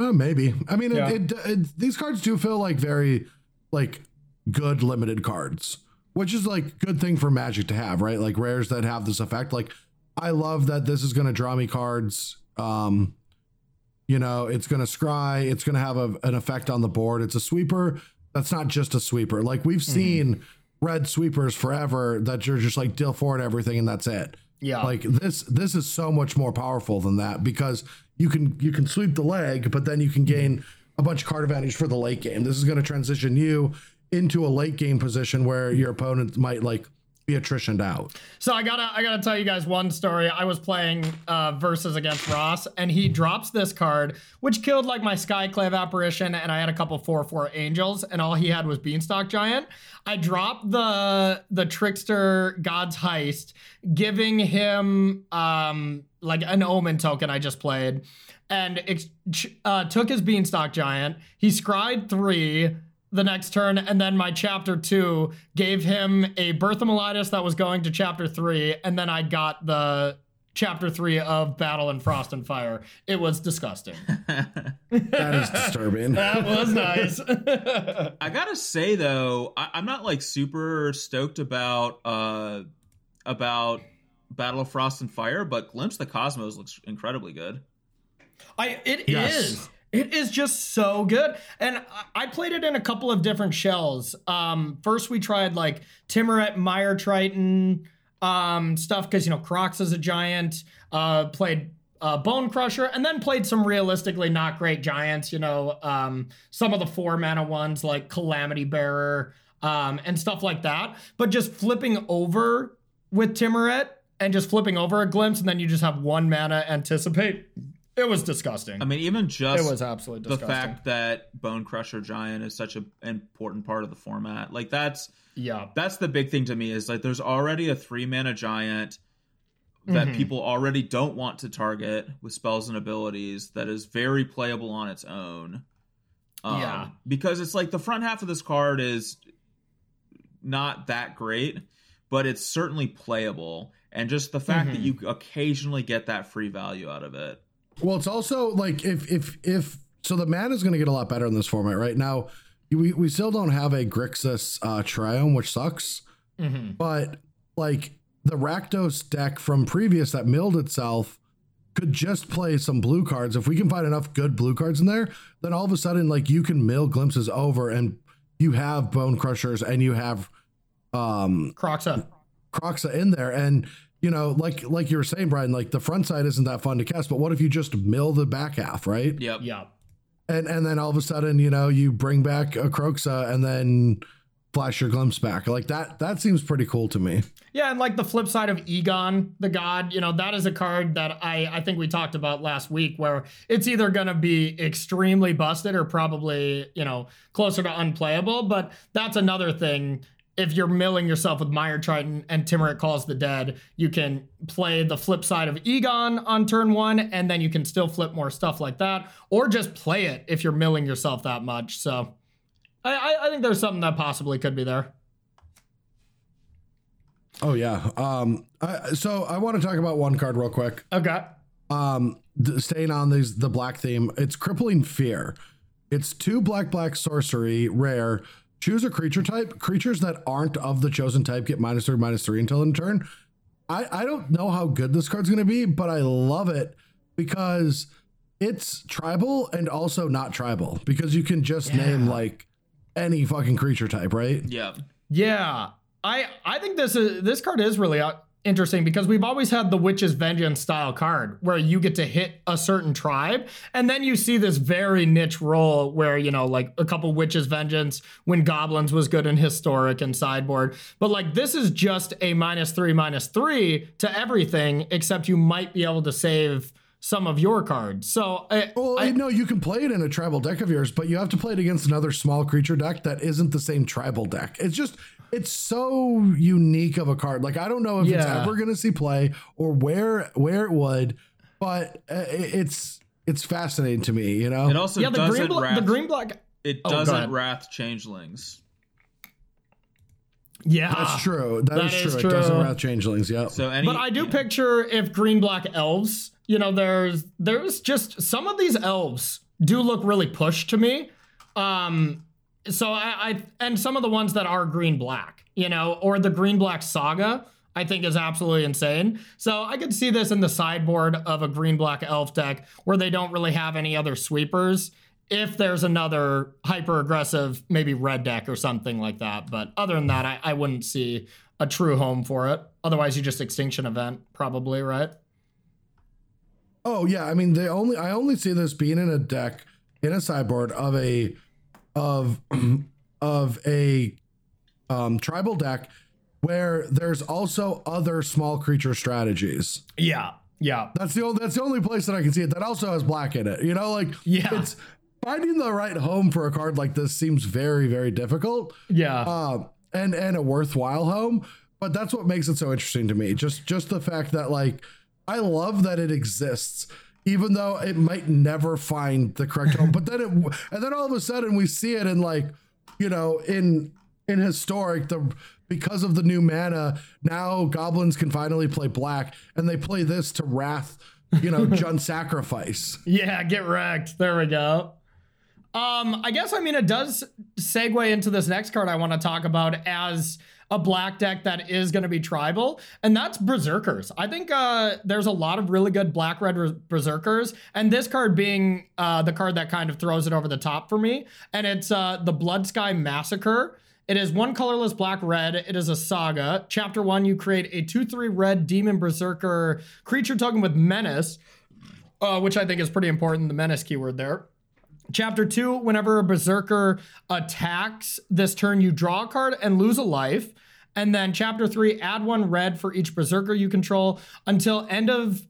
Uh, maybe. I mean, yeah. it, it, it, these cards do feel like very like good limited cards which is like good thing for Magic to have, right? Like rares that have this effect. Like I love that this is going to draw me cards. Um, you know, it's going to scry. It's going to have a, an effect on the board. It's a sweeper. That's not just a sweeper. Like we've mm-hmm. seen red sweepers forever that you're just like deal forward everything and that's it. Yeah. Like this, this is so much more powerful than that because you can you can sweep the leg, but then you can gain a bunch of card advantage for the late game. This is going to transition you into a late game position where your opponent might like be attritioned out. So I gotta I gotta tell you guys one story. I was playing uh, versus against Ross, and he drops this card, which killed like my Skyclave apparition, and I had a couple four four angels, and all he had was Beanstalk Giant. I dropped the the Trickster God's Heist, giving him um like an Omen token I just played, and uh, took his Beanstalk Giant. He scried three the next turn, and then my chapter two gave him a Birth of Meletis that was going to chapter three, and then I got the chapter three of Battle and Frost and Fire. It was disgusting. that is disturbing. that was nice. I gotta say though, I, am not like super stoked about uh about Battle of Frost and Fire, but Glimpse the Cosmos looks incredibly good. I it yes. is. It is just so good. And I played it in a couple of different shells. Um, first, we tried like Tymaret, Mire Triton um, stuff because, you know, Crocs is a giant. Uh, played uh, Bonecrusher, and then played some realistically not great giants, you know, um, some of the four mana ones like Calamity Bearer um, and stuff like that. But just flipping over with Tymaret and just flipping over a glimpse, and then you just have one mana anticipate. It was disgusting. I mean, even just it was absolutely disgusting. the fact that Bonecrusher Giant is such an important part of the format, like that's yeah, that's the big thing to me is like there's already a three mana giant that Mhm. people already don't want to target with spells and abilities that is very playable on its own. Um, Yeah. because it's like the front half of this card is not that great, but it's certainly playable, and just the fact that Mhm. you occasionally get that free value out of it. Well, it's also like if if if so, the mana is going to get a lot better in this format. Right now, we we still don't have a Grixis uh, Triome, which sucks. hmm But like the Rakdos deck from previous that milled itself could just play some blue cards. If we can find enough good blue cards in there, then all of a sudden, like you can mill glimpses over and you have bonecrushers and you have um Kroxa. Kroxa in there. And you know, like like you were saying, Brian, like the front side isn't that fun to cast, but what if you just mill the back half, right? Yep. Yeah. And and then all of a sudden, you know, you bring back a Kroxa and then flash your glimpse back. Like that that seems pretty cool to me. Yeah, and like the flip side of Egon, the god, you know, that is a card that I I think we talked about last week where it's either going to be extremely busted or probably, you know, closer to unplayable, but that's another thing. If you're milling yourself with Mire Triton and Tymaret Calls the Dead, you can play the flip side of Egon on turn one, and then you can still flip more stuff like that, or just play it if you're milling yourself that much. So I, I, I think there's something that possibly could be there. Oh yeah. Um I, so I want to talk about one card real quick. Okay. um th- staying on these the black theme it's crippling fear it's two black black sorcery rare choose a creature type. Creatures that aren't of the chosen type get minus three minus three until in turn. I i don't know how good this card's going to be but i love it because it's tribal and also not tribal because you can just name like any fucking creature type right? Yeah. Yeah, I I think this is this card is really uh, interesting because we've always had the Witch's Vengeance style card where you get to hit a certain tribe, and then you see this very niche role where you know like a couple Witch's Vengeance when Goblins was good in Historic and sideboard, but like this is just a minus three minus three to everything except you might be able to save some of your cards. So I, Well, I- no, you can play it in a tribal deck of yours, but you have to play it against another small creature deck that isn't the same tribal deck. It's just, it's so unique of a card. Like I don't know if it's ever going to see play or where where it would, but uh, it's it's fascinating to me. You know, It also yeah, the green bla- wrath, the green block it Oh, doesn't ahead. wrath changelings. Yeah, that's true. that that is, is true. It doesn't wrath changelings. Yeah. So any But I do picture if green black elves, you know, there's there's just some of these elves do look really pushed to me. Um so I, I and some of the ones that are green black, you know, or the green black saga, I think is absolutely insane. So I could see this in the sideboard of a green black elf deck where they don't really have any other sweepers. If there's another hyper aggressive, maybe red deck or something like that. But other than that, I, I wouldn't see a true home for it. Otherwise, you just extinction event, probably, right? Oh yeah, I mean they only I only see this being in a deck in a sideboard of a of of a um tribal deck where there's also other small creature strategies. Yeah. Yeah. That's the only that's the only place that I can see it that also has black in it. You know, like Yeah. it's finding the right home for a card like this seems very very difficult. Yeah. Um and and a worthwhile home, but that's what makes it so interesting to me. Just just the fact that like I love that it exists even though it might never find the correct home. But then it and then all of a sudden we see it in like, you know, in in historic the because of the new mana, now goblins can finally play black and they play this to wrath, you know, Jund sacrifice. Yeah, get wrecked. There we go. Um, I guess I mean it does segue into this next card I want to talk about as a black deck that is going to be tribal, and that's Berserkers. I think uh, there's a lot of really good black red Berserkers, and this card being uh, the card that kind of throws it over the top for me, and it's uh, the Bloodsky Massacre. It is one colorless black red. It is a saga. Chapter one, you create a 2 3 red demon berserker creature token with menace, uh, which I think is pretty important, the menace keyword there. Chapter two, whenever a berserker attacks this turn, you draw a card and lose a life. And then chapter three, add one red for each berserker you control until end of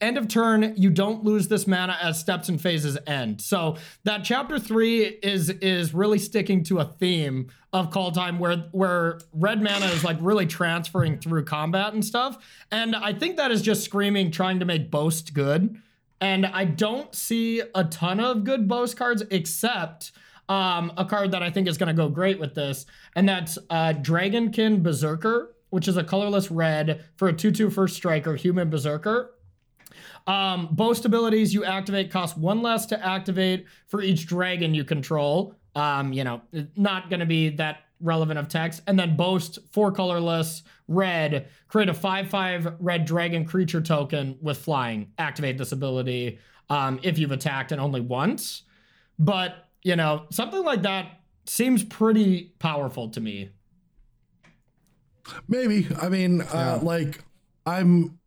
end of turn. You don't lose this mana as steps and phases end. So that chapter three is is really sticking to a theme of Kaldheim where where red mana is like really transferring through combat and stuff. And I think that is just screaming trying to make boast good. And I don't see a ton of good boast cards except um, a card that I think is going to go great with this, and that's uh, Dragonkin Berserker, which is a colorless red for a 2 2 first striker, human Berserker. Um, boast abilities you activate cost one less to activate for each dragon you control. Um, you know, not going to be that relevant of text. And then boast four colorless red, create a 5 5 red dragon creature token with flying. Activate this ability um, if you've attacked and only once. But, you know, something like that seems pretty powerful to me. Maybe. I mean, uh, like I'm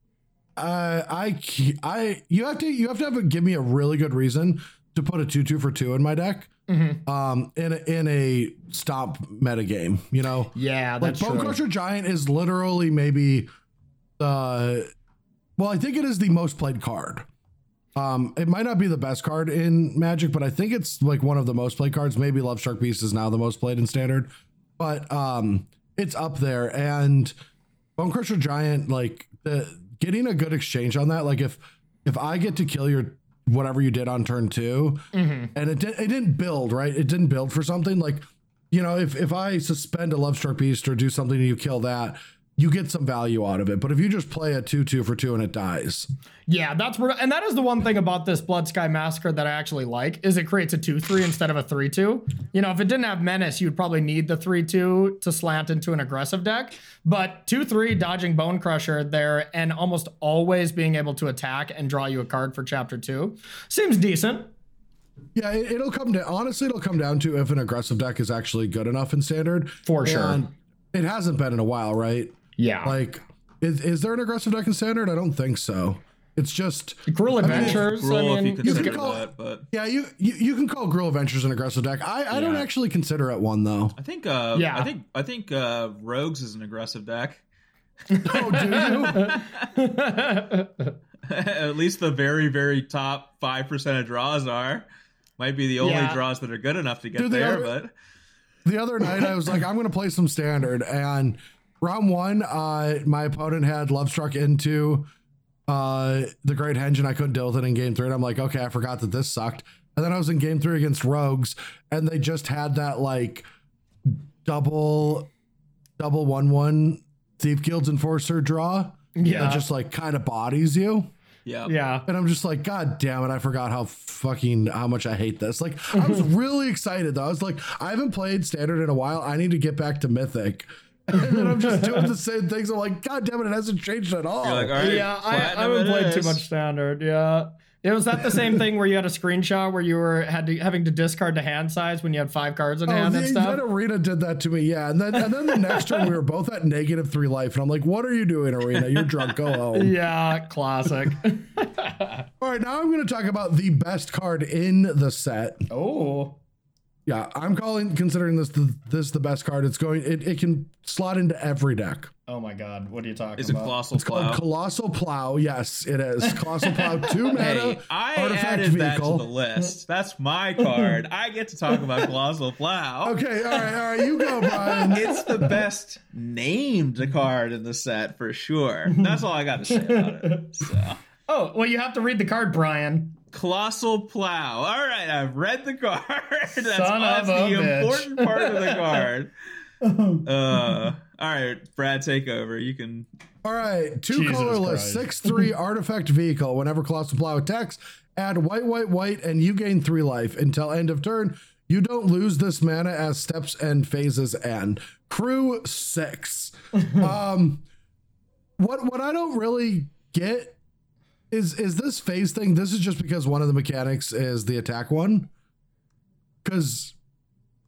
uh, I I you have to you have to have a, give me a really good reason to put a two two for two in my deck. Mm-hmm. Um, in a, in a stop meta game, you know. Yeah, like that's Bone true. Crusher Giant is literally maybe, uh, well, I think it is the most played card. Um, it might not be the best card in Magic, but I think it's like one of the most played cards. Maybe Lovestruck Beast is now the most played in Standard, but um, it's up there. And Bonecrusher Giant, like the getting a good exchange on that. Like if if I get to kill your whatever you did on turn 2 mm-hmm. and it did, it didn't build right, it didn't build for something. Like you know if if I suspend a Lovestruck Beast or do something and you kill that. You get some value out of it, but if you just play a two-two for two and it dies, Yeah, that's where, and that is the one thing about this Bloodsky Massacre that I actually like is it creates a two three instead of a three two. You know, if it didn't have Menace, you'd probably need the three two to slant into an aggressive deck. But two three dodging Bonecrusher there and almost always being able to attack and draw you a card for chapter two seems decent. Yeah, it, it'll come down. Honestly, it'll come down to if an aggressive deck is actually good enough in standard. For sure. And it hasn't been in a while, right? Yeah, Like, is, is there an aggressive deck in standard? I don't think so. It's just Gruul Adventures. I Cruel if mean, you consider call- that, but yeah. You you, you can call Gruul Adventures an aggressive deck. I, I don't actually consider it one though. I think uh Yeah. I think I think uh Rogues is an aggressive deck. Oh, do you? At least the very, very top five percent of draws are. Might be the only Yeah. draws that are good enough to get Do they there, ever- but the other night I was like, I'm gonna play some standard, and round one, uh, my opponent had Lovestruck into uh the Great Henge, and I couldn't deal with it in game three. And I'm like, okay, I forgot that this sucked. And then I was in game three against Rogues, and they just had that like double, double one one Thieves' Guild Enforcer draw. Yeah. that just like kind of bodies you. yeah. yeah. And I'm just like, God damn it, I forgot how fucking how much I hate this. Like, I was really excited though. I was like, I haven't played standard in a while. I need to get back to Mythic. And then I'm just doing the same things. I'm like, God damn it, it hasn't changed at all. You're like, all right, yeah, I, I platinum haven't played too much standard. Yeah. It was that the same thing where you had a screenshot where you were had to having to discard the hand size when you had five cards in Oh, hand the, and stuff. that arena did that to me, yeah. And then and then the next turn we were both at negative three life, and I'm like, "What are you doing, arena? You're drunk. Go home." Yeah, classic. All right, now I'm going to talk about the best card in the set. oh. Yeah, I'm calling considering this the, this the best card. It's going. It, it can slot into every deck. Oh my god, what are you talking Is it about? Colossal Called Plow? Colossal Plow. Yes, it is. Colossal Plow, two mana, Hey, I artifact added that to vehicle. the list. That's my card. I get to talk about Colossal Plow. Okay, all right, all right. You go, Brian. It's the best named card in the set for sure. That's all I got to say about it. So. Oh, well, you have to read the card, Brian. Colossal Plow. All right, I've read the card. That's, Son that's of a the bitch. important part of the card. Uh, all right, Brad, take over. You can. All right, two Jesus colorless, Christ. six three artifact vehicle. Whenever Colossal Plow attacks, add white, white, white, and you gain three life until end of turn. You don't lose this mana as steps and phases end. Crew six. um, what what I don't really get is is this phase thing. This is just because one of the mechanics is the attack one. Because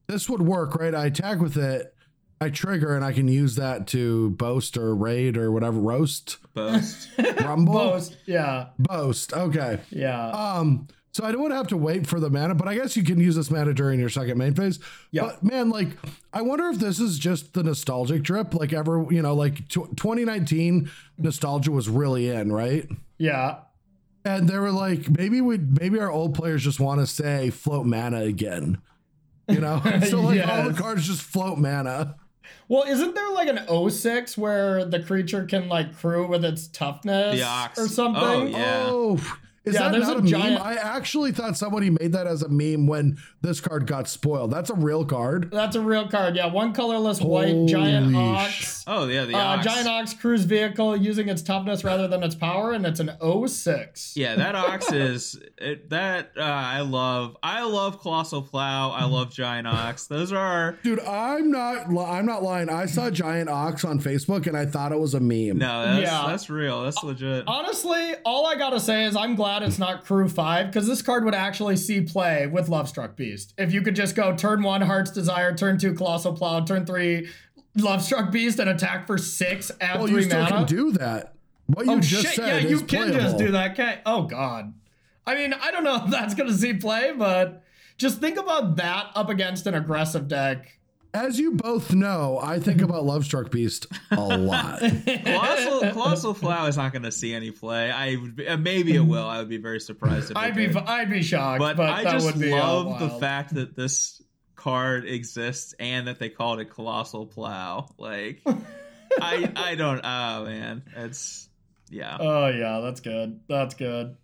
this would work, right? I attack with it. I trigger and I can use that to boast or raid or whatever roast Boast. rumble Boast. Yeah. boast okay Yeah. um So I don't want to have to wait for the mana, but I guess you can use this mana during your second main phase. Yeah. But man, like, I wonder if this is just the nostalgic drip. Like, ever, you know, like tw 2019 nostalgia was really in, right? Yeah. And they were like, maybe we, maybe our old players just want to say float mana again. You know, so like all the Yes. cards just float mana. Well, isn't there like an 06 where the creature can like crew with its toughness The ox. or something? Oh, yeah. Oh, is Yeah, that there's not a a, meme? I actually thought somebody made that as a meme when this card got spoiled. That's a real card. That's a real card. Yeah, one colorless white giant sh- ox. Oh yeah, the Uh, ox. giant ox cruise vehicle using its toughness rather than its power, and it's an 06. Yeah, that ox is it, that. Uh, I love. I love colossal plow. I love giant ox. Those are Dude, I'm not. I'm not lying. I saw Giant Ox on Facebook and I thought it was a meme. no. That's, Yeah. that's real. That's legit. Honestly, all I gotta say is I'm glad it's not Crew 5, because this card would actually see play with Lovestruck Beast. If you could just go turn one, Heart's Desire, turn two, Colossal Plow, turn three, Lovestruck Beast, and attack for six, add Well, three you still mana. can do that. What you oh just shit, said yeah, you can just do that, can Oh god. I mean, I don't know if that's gonna see play, but just think about that up against an aggressive deck. As you both know, I think about Love Lovestruck Beast a lot. Colossal, colossal plow is not going to see any play. I be, uh, maybe it will. I would be very surprised if I'd it be did. I'd be shocked, But, but, I that just would be love the fact that this card exists and that they called it colossal plow. Like, I I don't. Oh man, it's yeah. Oh yeah, that's good. That's good.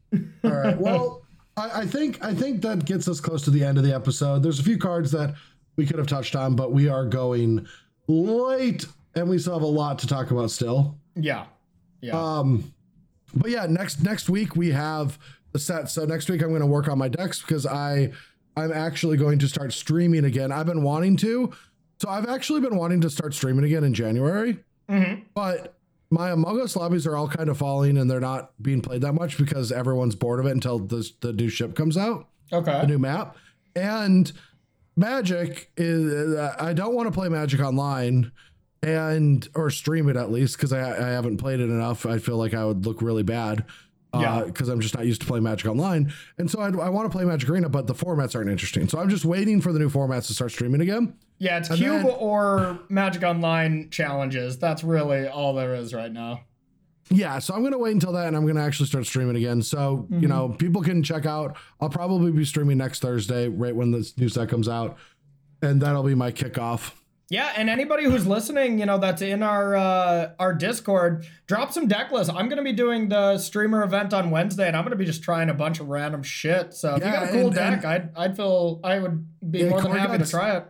All right. Well, I, I think I think that gets us close to the end of the episode. There's a few cards that we could have touched on, but we are going late, and we still have a lot to talk about still. Yeah. Yeah. Um, but yeah, next next week we have the set. So next week I'm going to work on my decks because I I'm actually going to start streaming again. I've been wanting to, so I've actually been wanting to start streaming again in January, Mhm. but my Among Us lobbies are all kind of falling and they're not being played that much because everyone's bored of it until the the new ship comes out, Okay. the new map, and Magic is uh, I don't want to play Magic online and or stream it at least because I, I haven't played it enough. I feel like I would look really bad. Yeah. Because I'm just not used to playing Magic Online, and so I, I want to play Magic Arena, but the formats aren't interesting. So I'm just waiting for the new formats to start streaming again. Yeah, it's And Cube then- or Magic Online challenges. That's really all there is right now. Yeah, so I'm gonna wait until that, and I'm gonna actually start streaming again. So you know, people can check out. I'll probably be streaming next Thursday, right when this new set comes out, and that'll be my kickoff. Yeah, and anybody who's listening, you know, that's in our uh, our Discord, drop some deck lists. I'm gonna be doing the streamer event on Wednesday, and I'm gonna be just trying a bunch of random shit. So if you Yeah, got a cool and- deck, and- I'd I'd feel I would be Yeah, more than Corey happy got- to try it.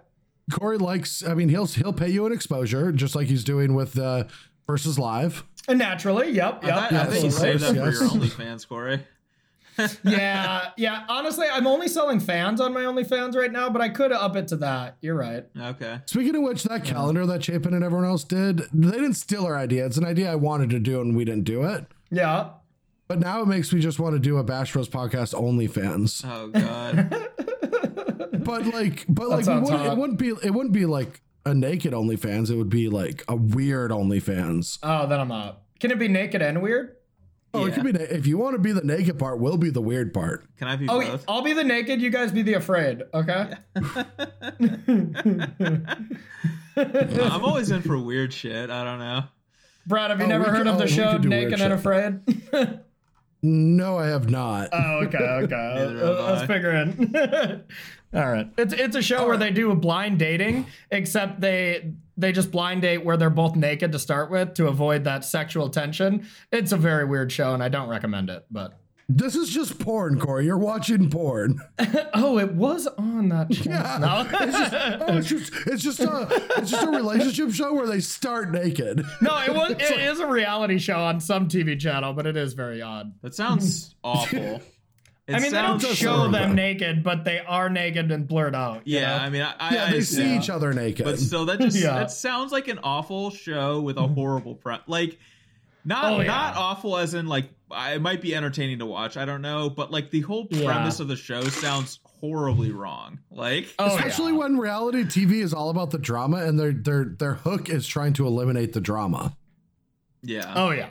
Corey likes. I mean, he'll he'll pay you an exposure, just like he's doing with uh, versus live. And naturally, yep, I yep. thought, I thought you of saved that course, for your. OnlyFans, Corey. yeah, yeah. Honestly, I'm only selling fans on my OnlyFans right now, but I could up it to that. You're right. Okay. Speaking of which, that calendar that Chapin and everyone else did, they didn't steal our idea. It's an idea I wanted to do, and we didn't do it. Yeah. But now it makes me just want to do a Bash Bros podcast OnlyFans. Oh god. But like, but like, we sounds wouldn't, it wouldn't be it wouldn't be like a naked OnlyFans. It would be like a weird OnlyFans. Oh, then I'm out. Can it be naked and weird? Oh, it Yeah. could be na- if you want to be the naked part, we'll be the weird part. Can I be Oh, both? I'll be the naked. You guys be the afraid. Okay. I'm always in for weird shit. I don't know. Brad, have you Oh, never we heard could- of oh, the we show could do weird Naked and Afraid? No, I have not. oh, okay, okay. Neither have I was I. figuring. All right. It's it's a show where they do a blind dating, except they they just blind date where they're both naked to start with to avoid that sexual tension. It's a very weird show, and I don't recommend it. But This is just porn, Corey. You're watching porn. oh, it was on that channel. No. Oh, it's just it's just a it's just a relationship show where they start naked. No, it was. It is a reality show on some TV channel, but it is very odd. That sounds awful. It I mean, they don't show horrible. them naked, but they are naked and blurred out. you Yeah, know? I mean, I, I Yeah, they I- see yeah. each other naked. But still, that just Yeah. that sounds like an awful show with a mm-hmm. horrible pre Like, not Oh, yeah. not awful as in like it might be entertaining to watch. I don't know, but like the whole Yeah. premise of the show sounds horribly wrong. Like, Oh, Especially yeah. when reality TV is all about the drama and their their their hook is trying to eliminate the drama. yeah, Oh yeah.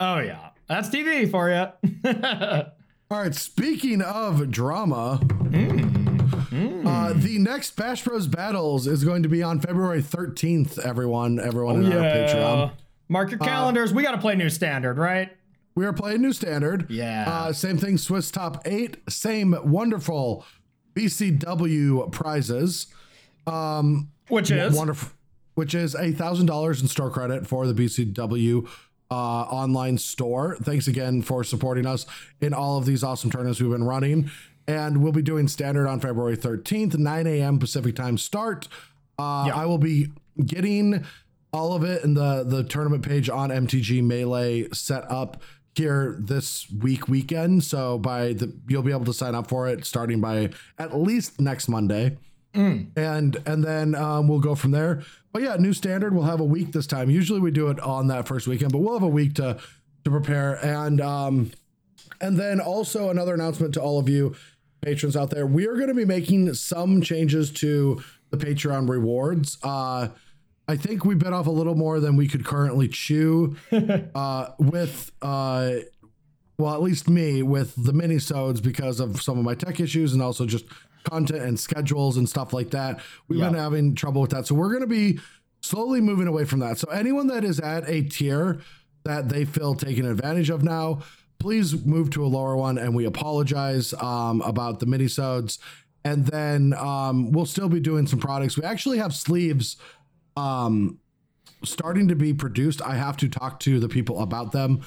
Oh yeah. That's TV for you. All right. Speaking of drama, uh, the next Bash Bros Battles is going to be on February 13th. Everyone, everyone in our Patreon. Mark Uh, your calendars. we got to play new standard, right? We are playing new standard. Yeah. Uh, same thing. Swiss top eight. Same wonderful BCW prizes. Which is Wonderful. Which is a thousand dollars in store credit for the BCW uh, online store. Thanks again for supporting us in all of these awesome tournaments we've been running. And we'll be doing standard on February 13th, 9 a.m. Pacific time start. Uh, I will be getting all of it in the the tournament page on MTG Melee set up here this week weekend. So by the you'll be able to sign up for it starting by at least next Monday and and then um, we'll go from there. But yeah, new standard. We'll have a week this time. Usually we do it on that first weekend, but we'll have a week to to prepare. And um, and then also another announcement to all of you patrons out there: we are going to be making some changes to the Patreon rewards. Uh, I think we bit off a little more than we could currently chew uh, with. Uh, well, at least me with the mini sodes because of some of my tech issues and also just content and schedules and stuff like that. We've been having trouble with that. So we're going to be slowly moving away from that. So anyone that is at a tier that they feel taken advantage of now, please move to a lower one and we apologize um, about the mini sodes. And then um, we'll still be doing some products. We actually have sleeves um, starting to be produced. I have to talk to the people about them,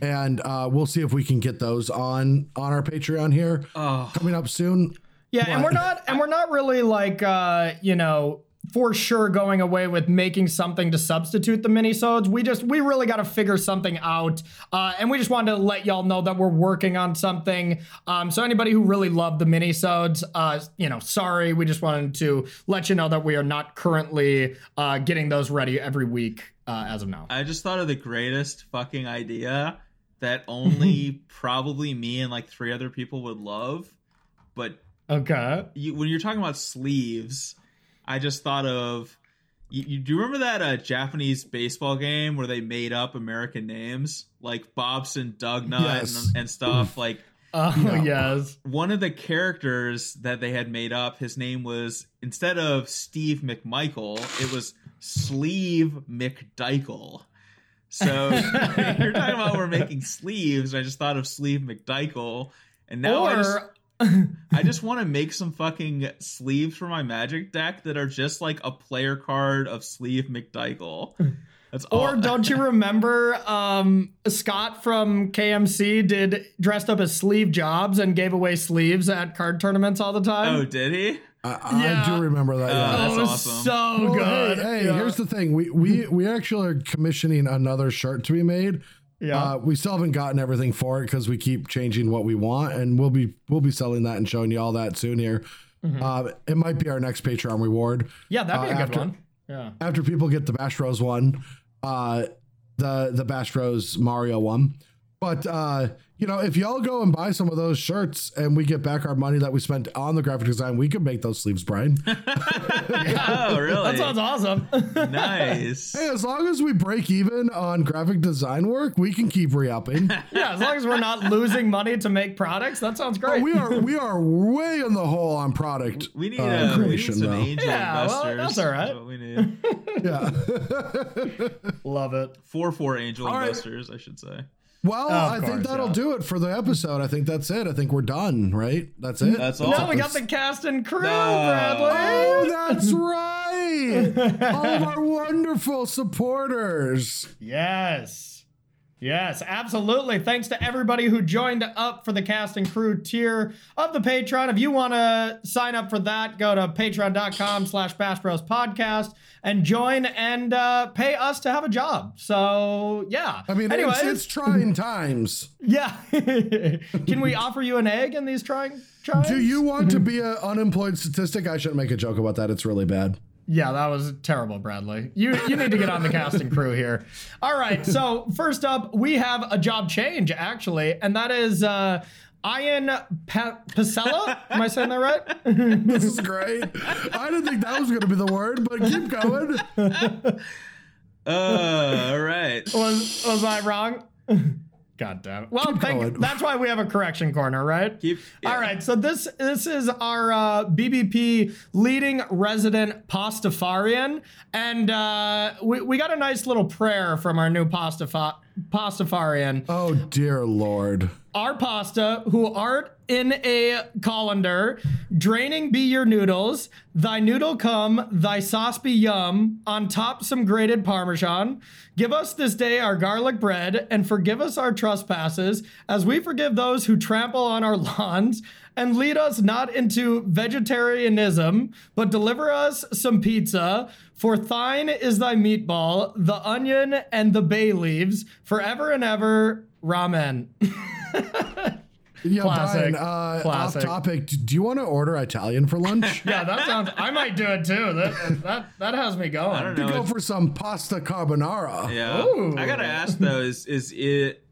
and uh, we'll see if we can get those on on our Patreon here coming up soon. Yeah, and we're not and we're not really like uh, you know, for sure going away with making something to substitute the minisodes. We just we really got to figure something out. Uh, and we just wanted to let y'all know that we're working on something. Um, so anybody who really loved the minisodes, uh, you know, sorry, we just wanted to let you know that we are not currently uh, getting those ready every week uh, as of now. I just thought of the greatest fucking idea that only probably me and like three other people would love. But Okay. you, when you're talking about sleeves, I just thought of. You, you do you remember that uh, Japanese baseball game where they made up American names like Bobson, Dugnutt, Yes. and, and stuff? Like Oh yes. one of the characters that they had made up, his name was instead of Steve McMichael, it was Sleeve McDichael. So you're talking about we're making sleeves. I just thought of Sleeve McDichael, and now I just or I just want to make some fucking sleeves for my Magic deck that are just like a player card of Sleeve McDichael. That's all. Or don't you remember um, Scott from KMC did dressed up as Sleeve Jobs and gave away sleeves at card tournaments all the time? oh, did he? I, I do remember that. Oh, yeah. that's was awesome. so Well, good. Hey, hey, Yeah. here's the thing. We we we actually are commissioning another shirt to be made. Yeah. Uh, we still haven't gotten everything for it because we keep changing what we want, and we'll be we'll be selling that and showing you all that soon here. Uh, it might be our next Patreon reward. yeah, that'd be uh, a good after- one. Yeah. after people get the Bash Bros one, uh, the the Bash Bros Mario one. But uh, you know, if y'all go and buy some of those shirts and we get back our money that we spent on the graphic design, we could make those sleeves, Brian. Oh, really? That sounds awesome. nice. hey, as long as we break even on graphic design work, we can keep re-upping. yeah, as long as we're not losing money to make products, that sounds great. we are we are way in the hole on product. We need, uh, uh, we need creation, some though. angel Yeah, well, investors. that's all right. what we need. Yeah. Love it. Four four angel right. investors, I should say. Well, Of I think that'll yeah. do it for the episode. I think that's it. I think we're done, right? That's it. That's all. Now we got the cast and crew, No. Bradley. Oh, that's right. All of our wonderful supporters. Yes. Yes, absolutely. Thanks to everybody who joined up for the cast and crew tier of the Patreon. If you want to sign up for that, go to patreon.com slash Bash Bros podcast and join and uh, pay us to have a job. So, yeah. I mean, Anyways, it's, it's trying times. yeah. Can we offer you an egg in these trying times? Do you want to be an unemployed statistic? I shouldn't make a joke about that. It's really bad. Yeah, that was terrible, Bradley. You you need to get on the casting crew here. All right, so first up, we have a job change actually, and that is uh, Ian pa- Pasella. Am I saying that right? This is great. I didn't think that was going to be the word, but keep going. Uh, all right. was was I wrong? God damn it. Well, thank, that's why we have a correction corner, right? Keep- yeah. All right. So this this is our uh, BBP leading resident pastafarian, and uh, we we got a nice little prayer from our new pastafa- pastafarian. Oh dear lord. Our pasta, who art in a colander, draining be your noodles, thy noodle come, thy sauce be yum, on top some grated parmesan. Give us this day our garlic bread, and forgive us our trespasses, as we forgive those who trample on our lawns, and lead us not into vegetarianism, but deliver us some pizza. For thine is thy meatball, the onion, and the bay leaves, forever and ever. Ramen. Yeah, Classic. Brian, uh, Classic. off topic. Do you want to order Italian for lunch? Yeah, that sounds. I might do it too. That that that has me going. I don't know. Go if- for some pasta carbonara. Yeah. Ooh. I gotta ask though, is is it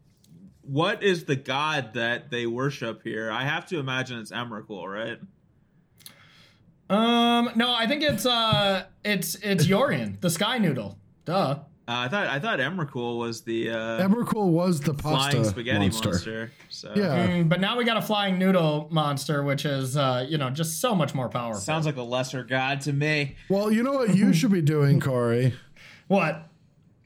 what is the god that they worship here? I have to imagine it's Emrakul, right? Um, no, I think it's uh, it's it's Yorion, the Sky Noodle. Duh. Uh, I thought I thought Emrakul was the uh, Emrakul was the pasta flying spaghetti monster. monster. So Yeah. Mm, but now we got a flying noodle monster, which is uh, you know, just so much more powerful. sounds like a lesser god to me. Well, you know what you should be doing, Corey? what?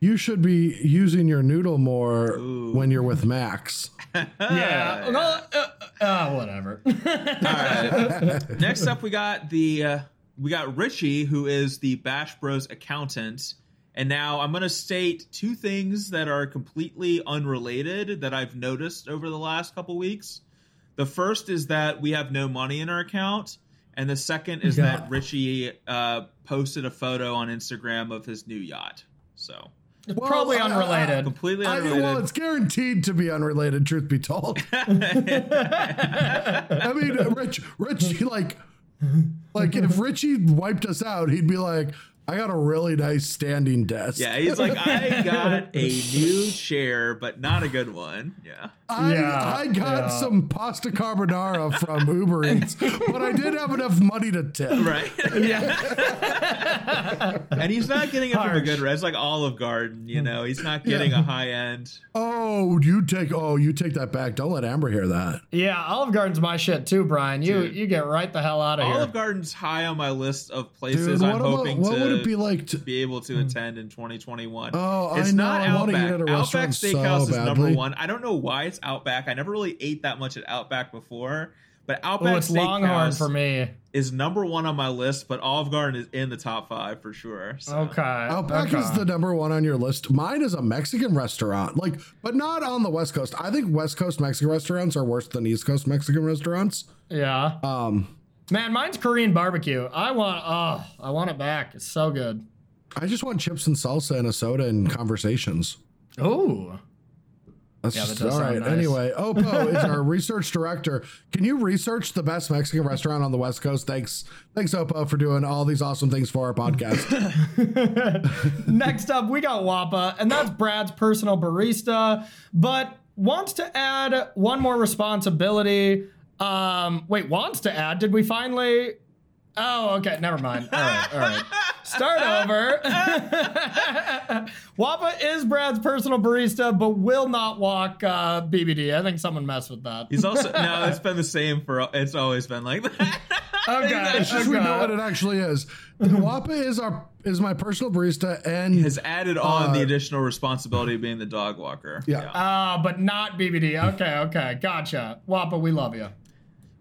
You should be using your noodle more when you're with Max. Yeah. Well, uh, uh, whatever. All right. Next up, we got the uh, we got Richie, who is the Bash Bros accountant. And now I'm going to state two things that are completely unrelated that I've noticed over the last couple weeks. The first is that we have no money in our account, and the second is Yeah. that Richie uh, posted a photo on Instagram of his new yacht. So Well, Probably I- I- unrelated. completely I, unrelated. well, it's guaranteed to be unrelated. Truth be told, I mean, Rich, Rich, like, like if Richie wiped us out, he'd be like, "I got a really nice standing desk." yeah, he's like, I got a new chair, but not a good one. Yeah. I, Yeah, I got yeah. some pasta carbonara from Uber Eats, but I did have enough money to tip. Right. Yeah. and he's not getting it from a Harsh. good res like Olive Garden, you hmm. know. He's not getting a high end. Oh, you take oh, you take that back. Don't let Amber hear that. yeah, Olive Garden's my shit too, Brian. You Dude. you get right the hell out of here. Olive Garden's high on my list of places Dude, I'm what, about, hoping what to would it be like to be able to attend in 2021. Oh, I it's know, not I wanna eat Outback. at a Outback restaurant so Steakhouse is number one. I don't know why it's Outback. I never really ate that much at Outback before, but Outback oh, it's Longhorn Steakhouse for me. is number one on my list. But Olive Garden is in the top five for sure. So. Okay. Outback okay. is the number one on your list. Mine is a Mexican restaurant, like, but not on the West Coast. I think West Coast Mexican restaurants are worse than East Coast Mexican restaurants. yeah. Um, Man, mine's Korean barbecue. I want oh, I want it back. It's so good. I just want chips and salsa and a soda and conversations. Oh. That's Yeah, just does all sound right. nice. Anyway, Opo is our research director. Can you research the best Mexican restaurant on the West Coast? Thanks, thanks, Opo, for doing all these awesome things for our podcast. Next up, we got Wappa, and that's Brad's personal barista, but wants to add one more responsibility. Um, wait, wants to add? Did we finally? Oh, okay. Never mind. All right, all right. Start over. Wappa is Brad's personal barista, but will not walk uh, BBD. I think someone messed with that. He's also no. It's been the same for. It's always been like that. Okay, It's just we know what it actually is. Wappa is our is my personal barista, and Has added on the Uh, additional responsibility of being the dog walker. Yeah. Ah, but not BBD. Okay, okay, gotcha. Wappa, we love you.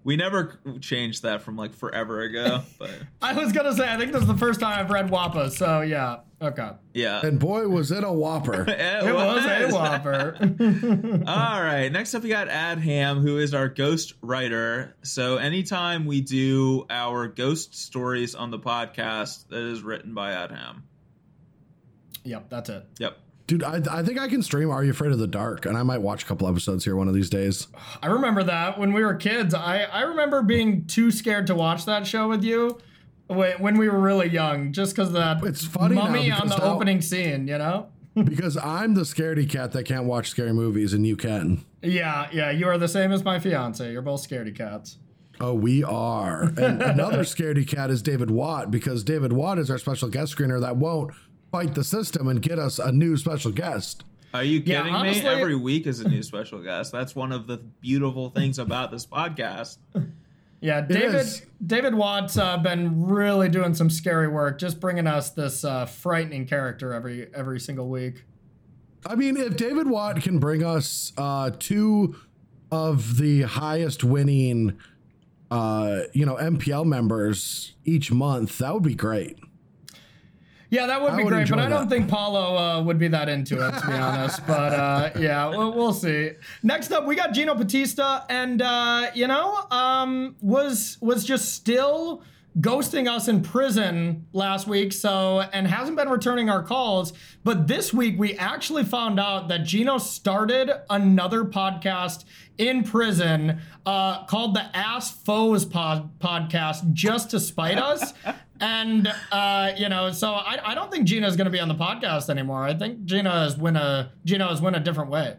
We never changed that from like forever ago, but I was gonna say, I think this is the first time I've read Wappa, so yeah, okay. yeah. and boy, was it a whopper. It was a Whopper. All right. Next up, we got Adham, who is our ghost writer. So anytime we do our ghost stories on the podcast, that is written by Adham. yep, that's it. Yep. Dude, I, I think I can stream Are You Afraid of the Dark, and I might watch a couple episodes here one of these days. I remember that when we were kids. I, I remember being too scared to watch that show with you when, we were really young, just because that It's funny mummy on the now- opening scene, you know? because I'm the scaredy cat that can't watch scary movies, and you can. Yeah, yeah, you are the same as my fiance. You're both scaredy cats. Oh, we are. And another scaredy cat is David Watt because David Watt is our special guest screener that won't fight the system and get us a new special guest. Are you Yeah, kidding honestly- me? Every week is a new special guest. That's one of the beautiful things about this podcast. Yeah, David. David Watt's uh, been really doing some scary work, just bringing us this uh, frightening character every every single week. I mean, if David Watt can bring us uh, two of the highest winning, uh, you know, MPL members each month, that would be great. Yeah, that would I be would great, but enjoy I don't think Paulo uh, would be that into it, to be honest. But uh, yeah, we'll, we'll see. Next up, we got Gino Batista, and uh, you know, um, was was just still ghosting us in prison last week, so and hasn't been returning our calls. But this week, we actually found out that Gino started another podcast in prison uh, called the Ass Foes pod- podcast just to spite us. And uh, you know, so I, I don't think Gina's going to be on the podcast anymore. I think Gina has win a Gina has win a different way.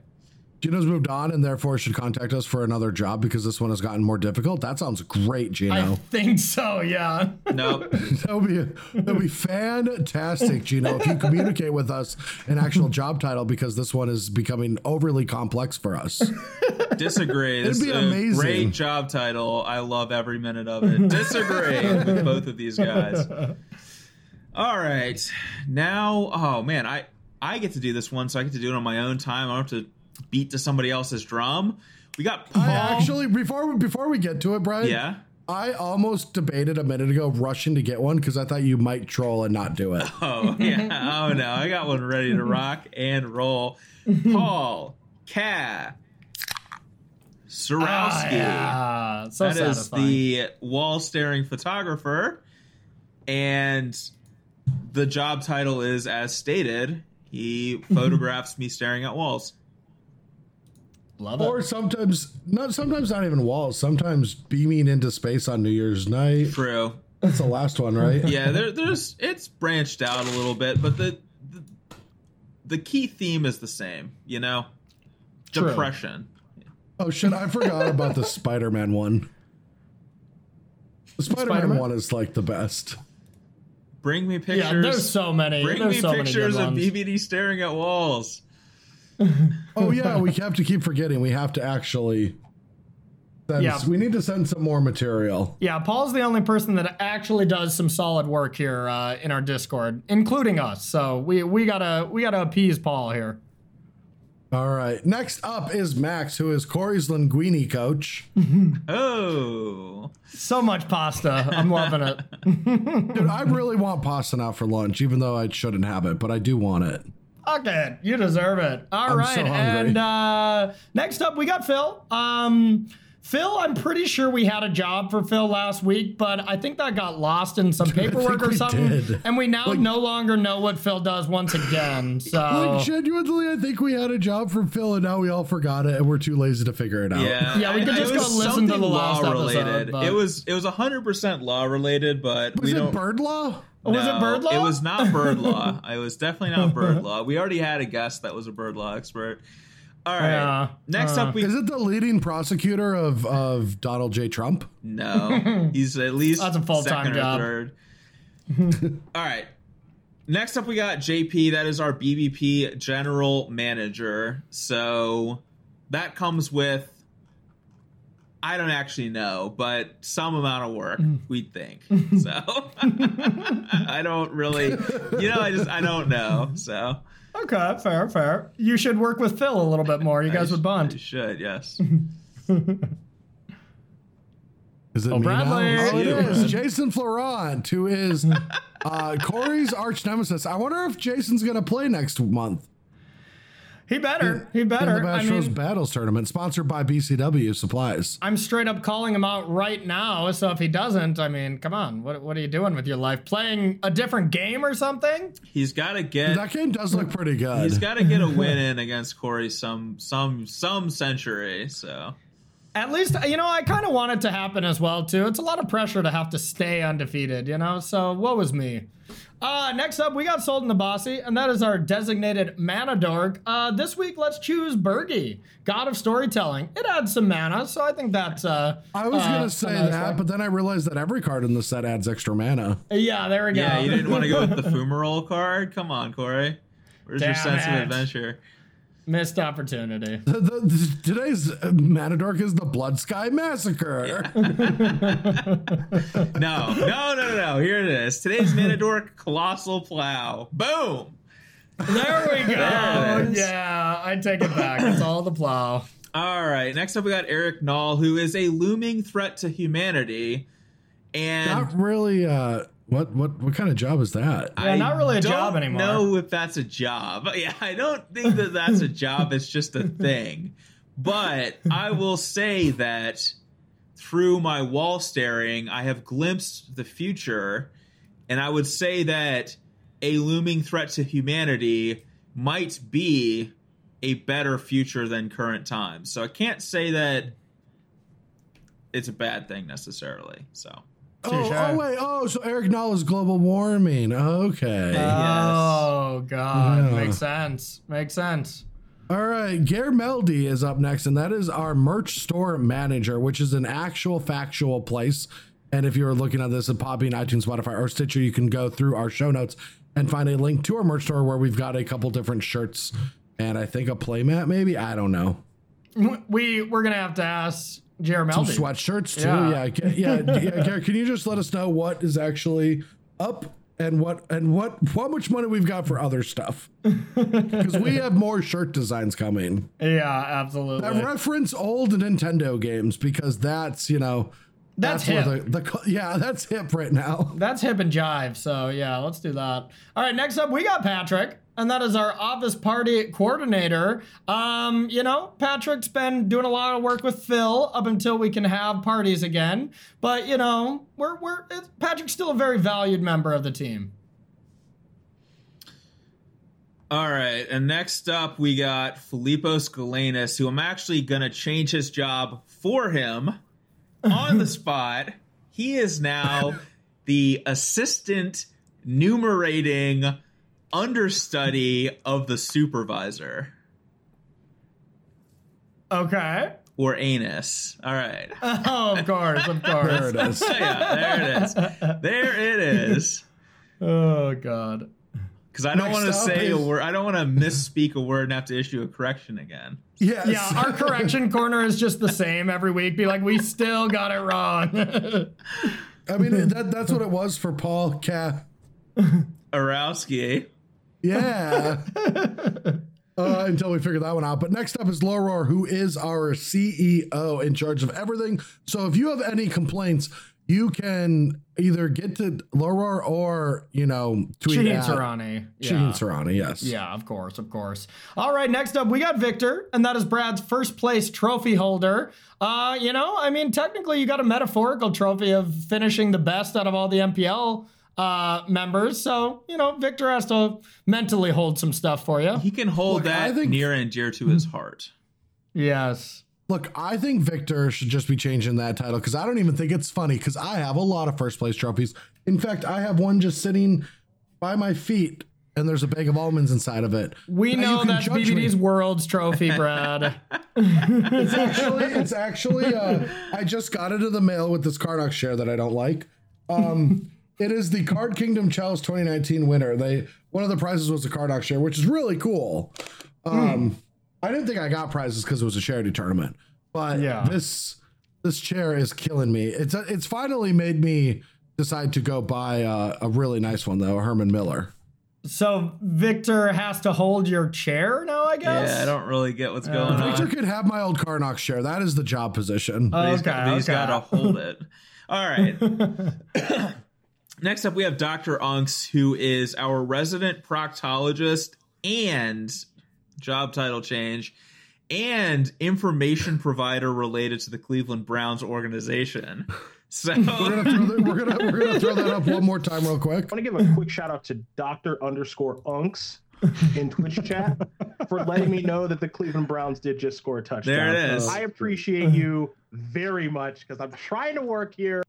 Gino's moved on and therefore should contact us for another job because this one has gotten more difficult. That sounds great, Gino. I think so. Yeah. Nope. That would be that would be fantastic, Gino, if you communicate with us an actual job title because this one is becoming overly complex for us. Disagree. This be amazing. great job title. I love every minute of it. Disagree with both of these guys. All right. Now, oh man, I I get to do this one, so I get to do it on my own time. I don't have to beat to somebody else's drum. We got Paul. I actually before before we get to it, Brian. yeah. I almost debated a minute ago rushing to get one because I thought you might troll and not do it. Oh yeah. Oh no, I got one ready to rock and roll. Paul Ka Sarowski. Ah, yeah. So That is satisfying. the wall staring photographer. And the job title is as stated. He photographs me staring at walls. Love it. Or sometimes not sometimes not even walls, sometimes beaming into space on New Year's night. True. That's the last one, right? Yeah, there, there's it's branched out a little bit, but the, the the key theme is the same. You know, True. depression. Oh shit, I forgot about the Spider-Man one. The Spider-Man, Spider-Man? one is like the best. Bring me pictures. yeah, there's so many. bring there's me so many pictures good of ones. BBD staring at walls. Oh yeah, we have to keep forgetting. We have to actually. Send, Yeah. We need to send some more material. Yeah, Paul's the only person that actually does some solid work here uh, in our Discord, including us. So we we gotta we gotta appease Paul here. All right. Next up is Max, who is Corey's linguini coach. Oh, So much pasta. I'm loving it. Dude, I really want pasta now for lunch, even though I shouldn't have it, but I do want it. Okay, you deserve it. All right, so and uh, next up we got Phil. Um, Phil, I'm pretty sure we had a job for Phil last week, but I think that got lost in some paperwork or something, did. and we now no longer know what Phil does once again. So Like genuinely, I think we had a job from Phil, and now we all forgot it, and we're too lazy to figure it out. yeah. Yeah, we could just it go listen to the something last law episode, related. but- It was it was hundred percent law related, but Was we it don't. bird law? Was it bird law? It was not bird law. it was definitely not bird law. We already had a guest that was a bird law expert. All right. Yeah, Next uh. up, we Is it the leading prosecutor of, of Donald J. Trump? no. He's at least That's a full-time second job. third. All right. Next up, we got JP. That is our BBP general manager. So that comes with. I don't actually know, but some amount of work we think. So I don't really, you know, I just I don't know. So okay, fair, fair. You should work with Phil a little bit more. You guys would I bond. should, yes. Is it Oh, me Bradley. now? Oh, it You, is Brad. Jason Florent, who is uh, Corey's arch nemesis. I wonder if Jason's going to play next month He better. He in better. the I Bash Bros mean, Battles tournament, sponsored by BCW Supplies. I'm straight up calling him out right now. So if he doesn't, I mean, come on. What what are you doing with your life? Playing a different game or something? He's got to get That game does look pretty good. He's got to get a win in against Corey some some some century. So At least, you know, I kind of want it to happen as well, too. It's a lot of pressure to have to stay undefeated, you know? So, what was me? Uh, next up, we got Sold in the Bossy, and that is our designated mana dork. Uh, this week, let's choose Birgi, God of Storytelling. It adds some mana, so I think that's. Uh, I was uh, going a to say that, one. but then I realized that every card in the set adds extra mana. Yeah, there we go. yeah, you didn't want to go with the Fumarole card. Come on, Corey. Where's your sense it. of adventure? Missed opportunity. The, the, today's Manadork is the Bloodsky Massacre. No, no, no, no, no. Here it is. Today's Manadork Colossal Plow. Boom. There we go. There yeah, I take it back. It's all the plow. All right. Next up, we got Eric Knoll, who is a looming threat to humanity. And Not really. Uh, what what what kind of job is that? Yeah, not really a don't job anymore. know if that's a job. Yeah, I don't think that that's a job. It's just a thing. But I will say that through my wall staring, I have glimpsed the future, and I would say that a looming threat to humanity might be a better future than current times. So I can't say that it's a bad thing necessarily. So Oh, Touche. oh wait. Oh, so Eric Knoll is global warming. Okay. Oh God, Yeah. makes sense. Makes sense. All right, Gare Meldy is up next, and that is our merch store manager, which is an actual factual place. And if you're looking at this at Podbean, iTunes, Spotify, or Stitcher, you can go through our show notes and find a link to our merch store where we've got a couple different shirts and I think a playmat, maybe. I don't know. We we're gonna have to ask Jeremy. Some sweatshirts too. Yeah. Yeah, yeah, yeah. yeah can you just let us know what is actually up and what and what how much money we've got for other stuff? Because we have more shirt designs coming. Yeah, absolutely. I reference old Nintendo games because that's you know That's where hip. the, the yeah that's hip right now. That's hip and jive. So yeah, let's do that. All right, next up we got Patrick, and that is our office party coordinator. Um, you know, Patrick's been doing a lot of work with Phil up until we can have parties again. But you know, we're we're it's, Patrick's still a very valued member of the team. All right, and next up we got Filippo Scalanis, who I'm actually gonna change his job for him on the spot. He is now the assistant numerating understudy of the supervisor Okay. or anus. All right. Oh, of course, of course. There it is. yeah, there it is. There it is. oh God. Because I don't want to up say a word. I don't want to misspeak a word and have to issue a correction again. Yes. Yeah, our correction corner is just the same every week. Be like, we still got it wrong. I mean that that's what it was for Paul Ka. Arowski. Yeah. Uh, until we figure that one out. But next up is Loror, who is our CEO in charge of everything. So if you have any complaints, you can either get to Loror or, you know, tweet Shaheen at Soorani. Shaheen Yeah. Soorani, yes. Yeah, of course, of course. All right, next up we got Victor, and that is Brad's first place trophy holder. Uh, you know, I mean, technically you got a metaphorical trophy of finishing the best out of all the MPL uh members. So, you know, Victor has to mentally hold some stuff for you. He can hold Look, I that think- near and dear to his heart. Yes. Look, I think Victor should just be changing that title because I don't even think it's funny because I have a lot of first place trophies. In fact, I have one just sitting by my feet and there's a bag of almonds inside of it. We Now know can that's judge me. World's trophy, Brad. It's actually, it's actually, uh, I just got it in the mail with this Karnox share that I don't like. Um, it is the Card Kingdom Challenge 2019 winner. They one of the prizes was a Karnox share, which is really cool. Um, I didn't think I got prizes because it was a charity tournament, but Yeah. this this chair is killing me. It's it's finally made me decide to go buy a, a really nice one though, a Herman Miller. so Victor has to hold your chair now, I guess? Yeah, I don't really get what's uh, going Victor on. Victor could have my old Karnox chair. That is the job position. Oh, but he's Okay, got, but he's okay. got to hold it. All right. Next up, we have Dr. Unks, who is our resident proctologist and job title change and information provider related to the Cleveland Browns organization. So, We're gonna, throw that, we're, gonna, we're gonna throw that up one more time, real quick. I want to give a quick shout out to Doctor underscore Unks in Twitch chat for letting me know that the Cleveland Browns did just score a touchdown. There it is. I appreciate you very much because I'm trying to work here.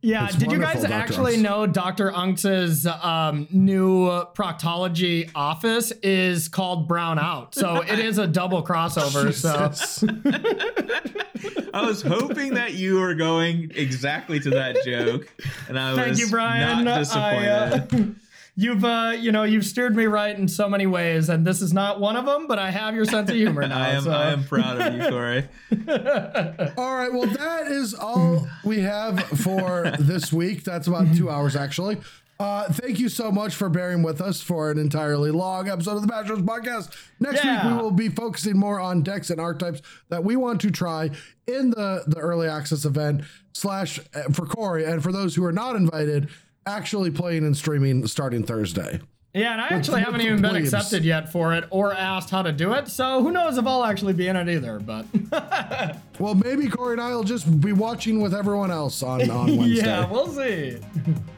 Yeah, It's did you guys Dr. actually Unks. know Dr. Unks's um, new proctology office is called Brown Out? So it is a double crossover. So I was hoping that you were going exactly to that joke, and I thank was you, Brian. not I, disappointed. uh, you've uh, you know you've steered me right in so many ways, and this is not one of them. But I have your sense of humor now. I am so. I am proud of you, Corey. All right. Well, that is all we have for this week. That's about two hours, actually. Uh, thank you so much for bearing with us for an entirely long episode of the Bash Bros podcast. Next Yeah. week, we will be focusing more on decks and archetypes that we want to try in the, the early access event, slash, uh, for Corey, and for those who are not invited, actually playing and streaming starting Thursday. Yeah, and I actually haven't even been accepted yet for it or asked how to do it. So who knows if I'll actually be in it either. But Well, maybe Corey and I will just be watching with everyone else on, on Wednesday. yeah, we'll see.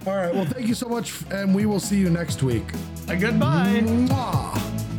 All right. Well, thank you so much, and we will see you next week. A goodbye. Mwah.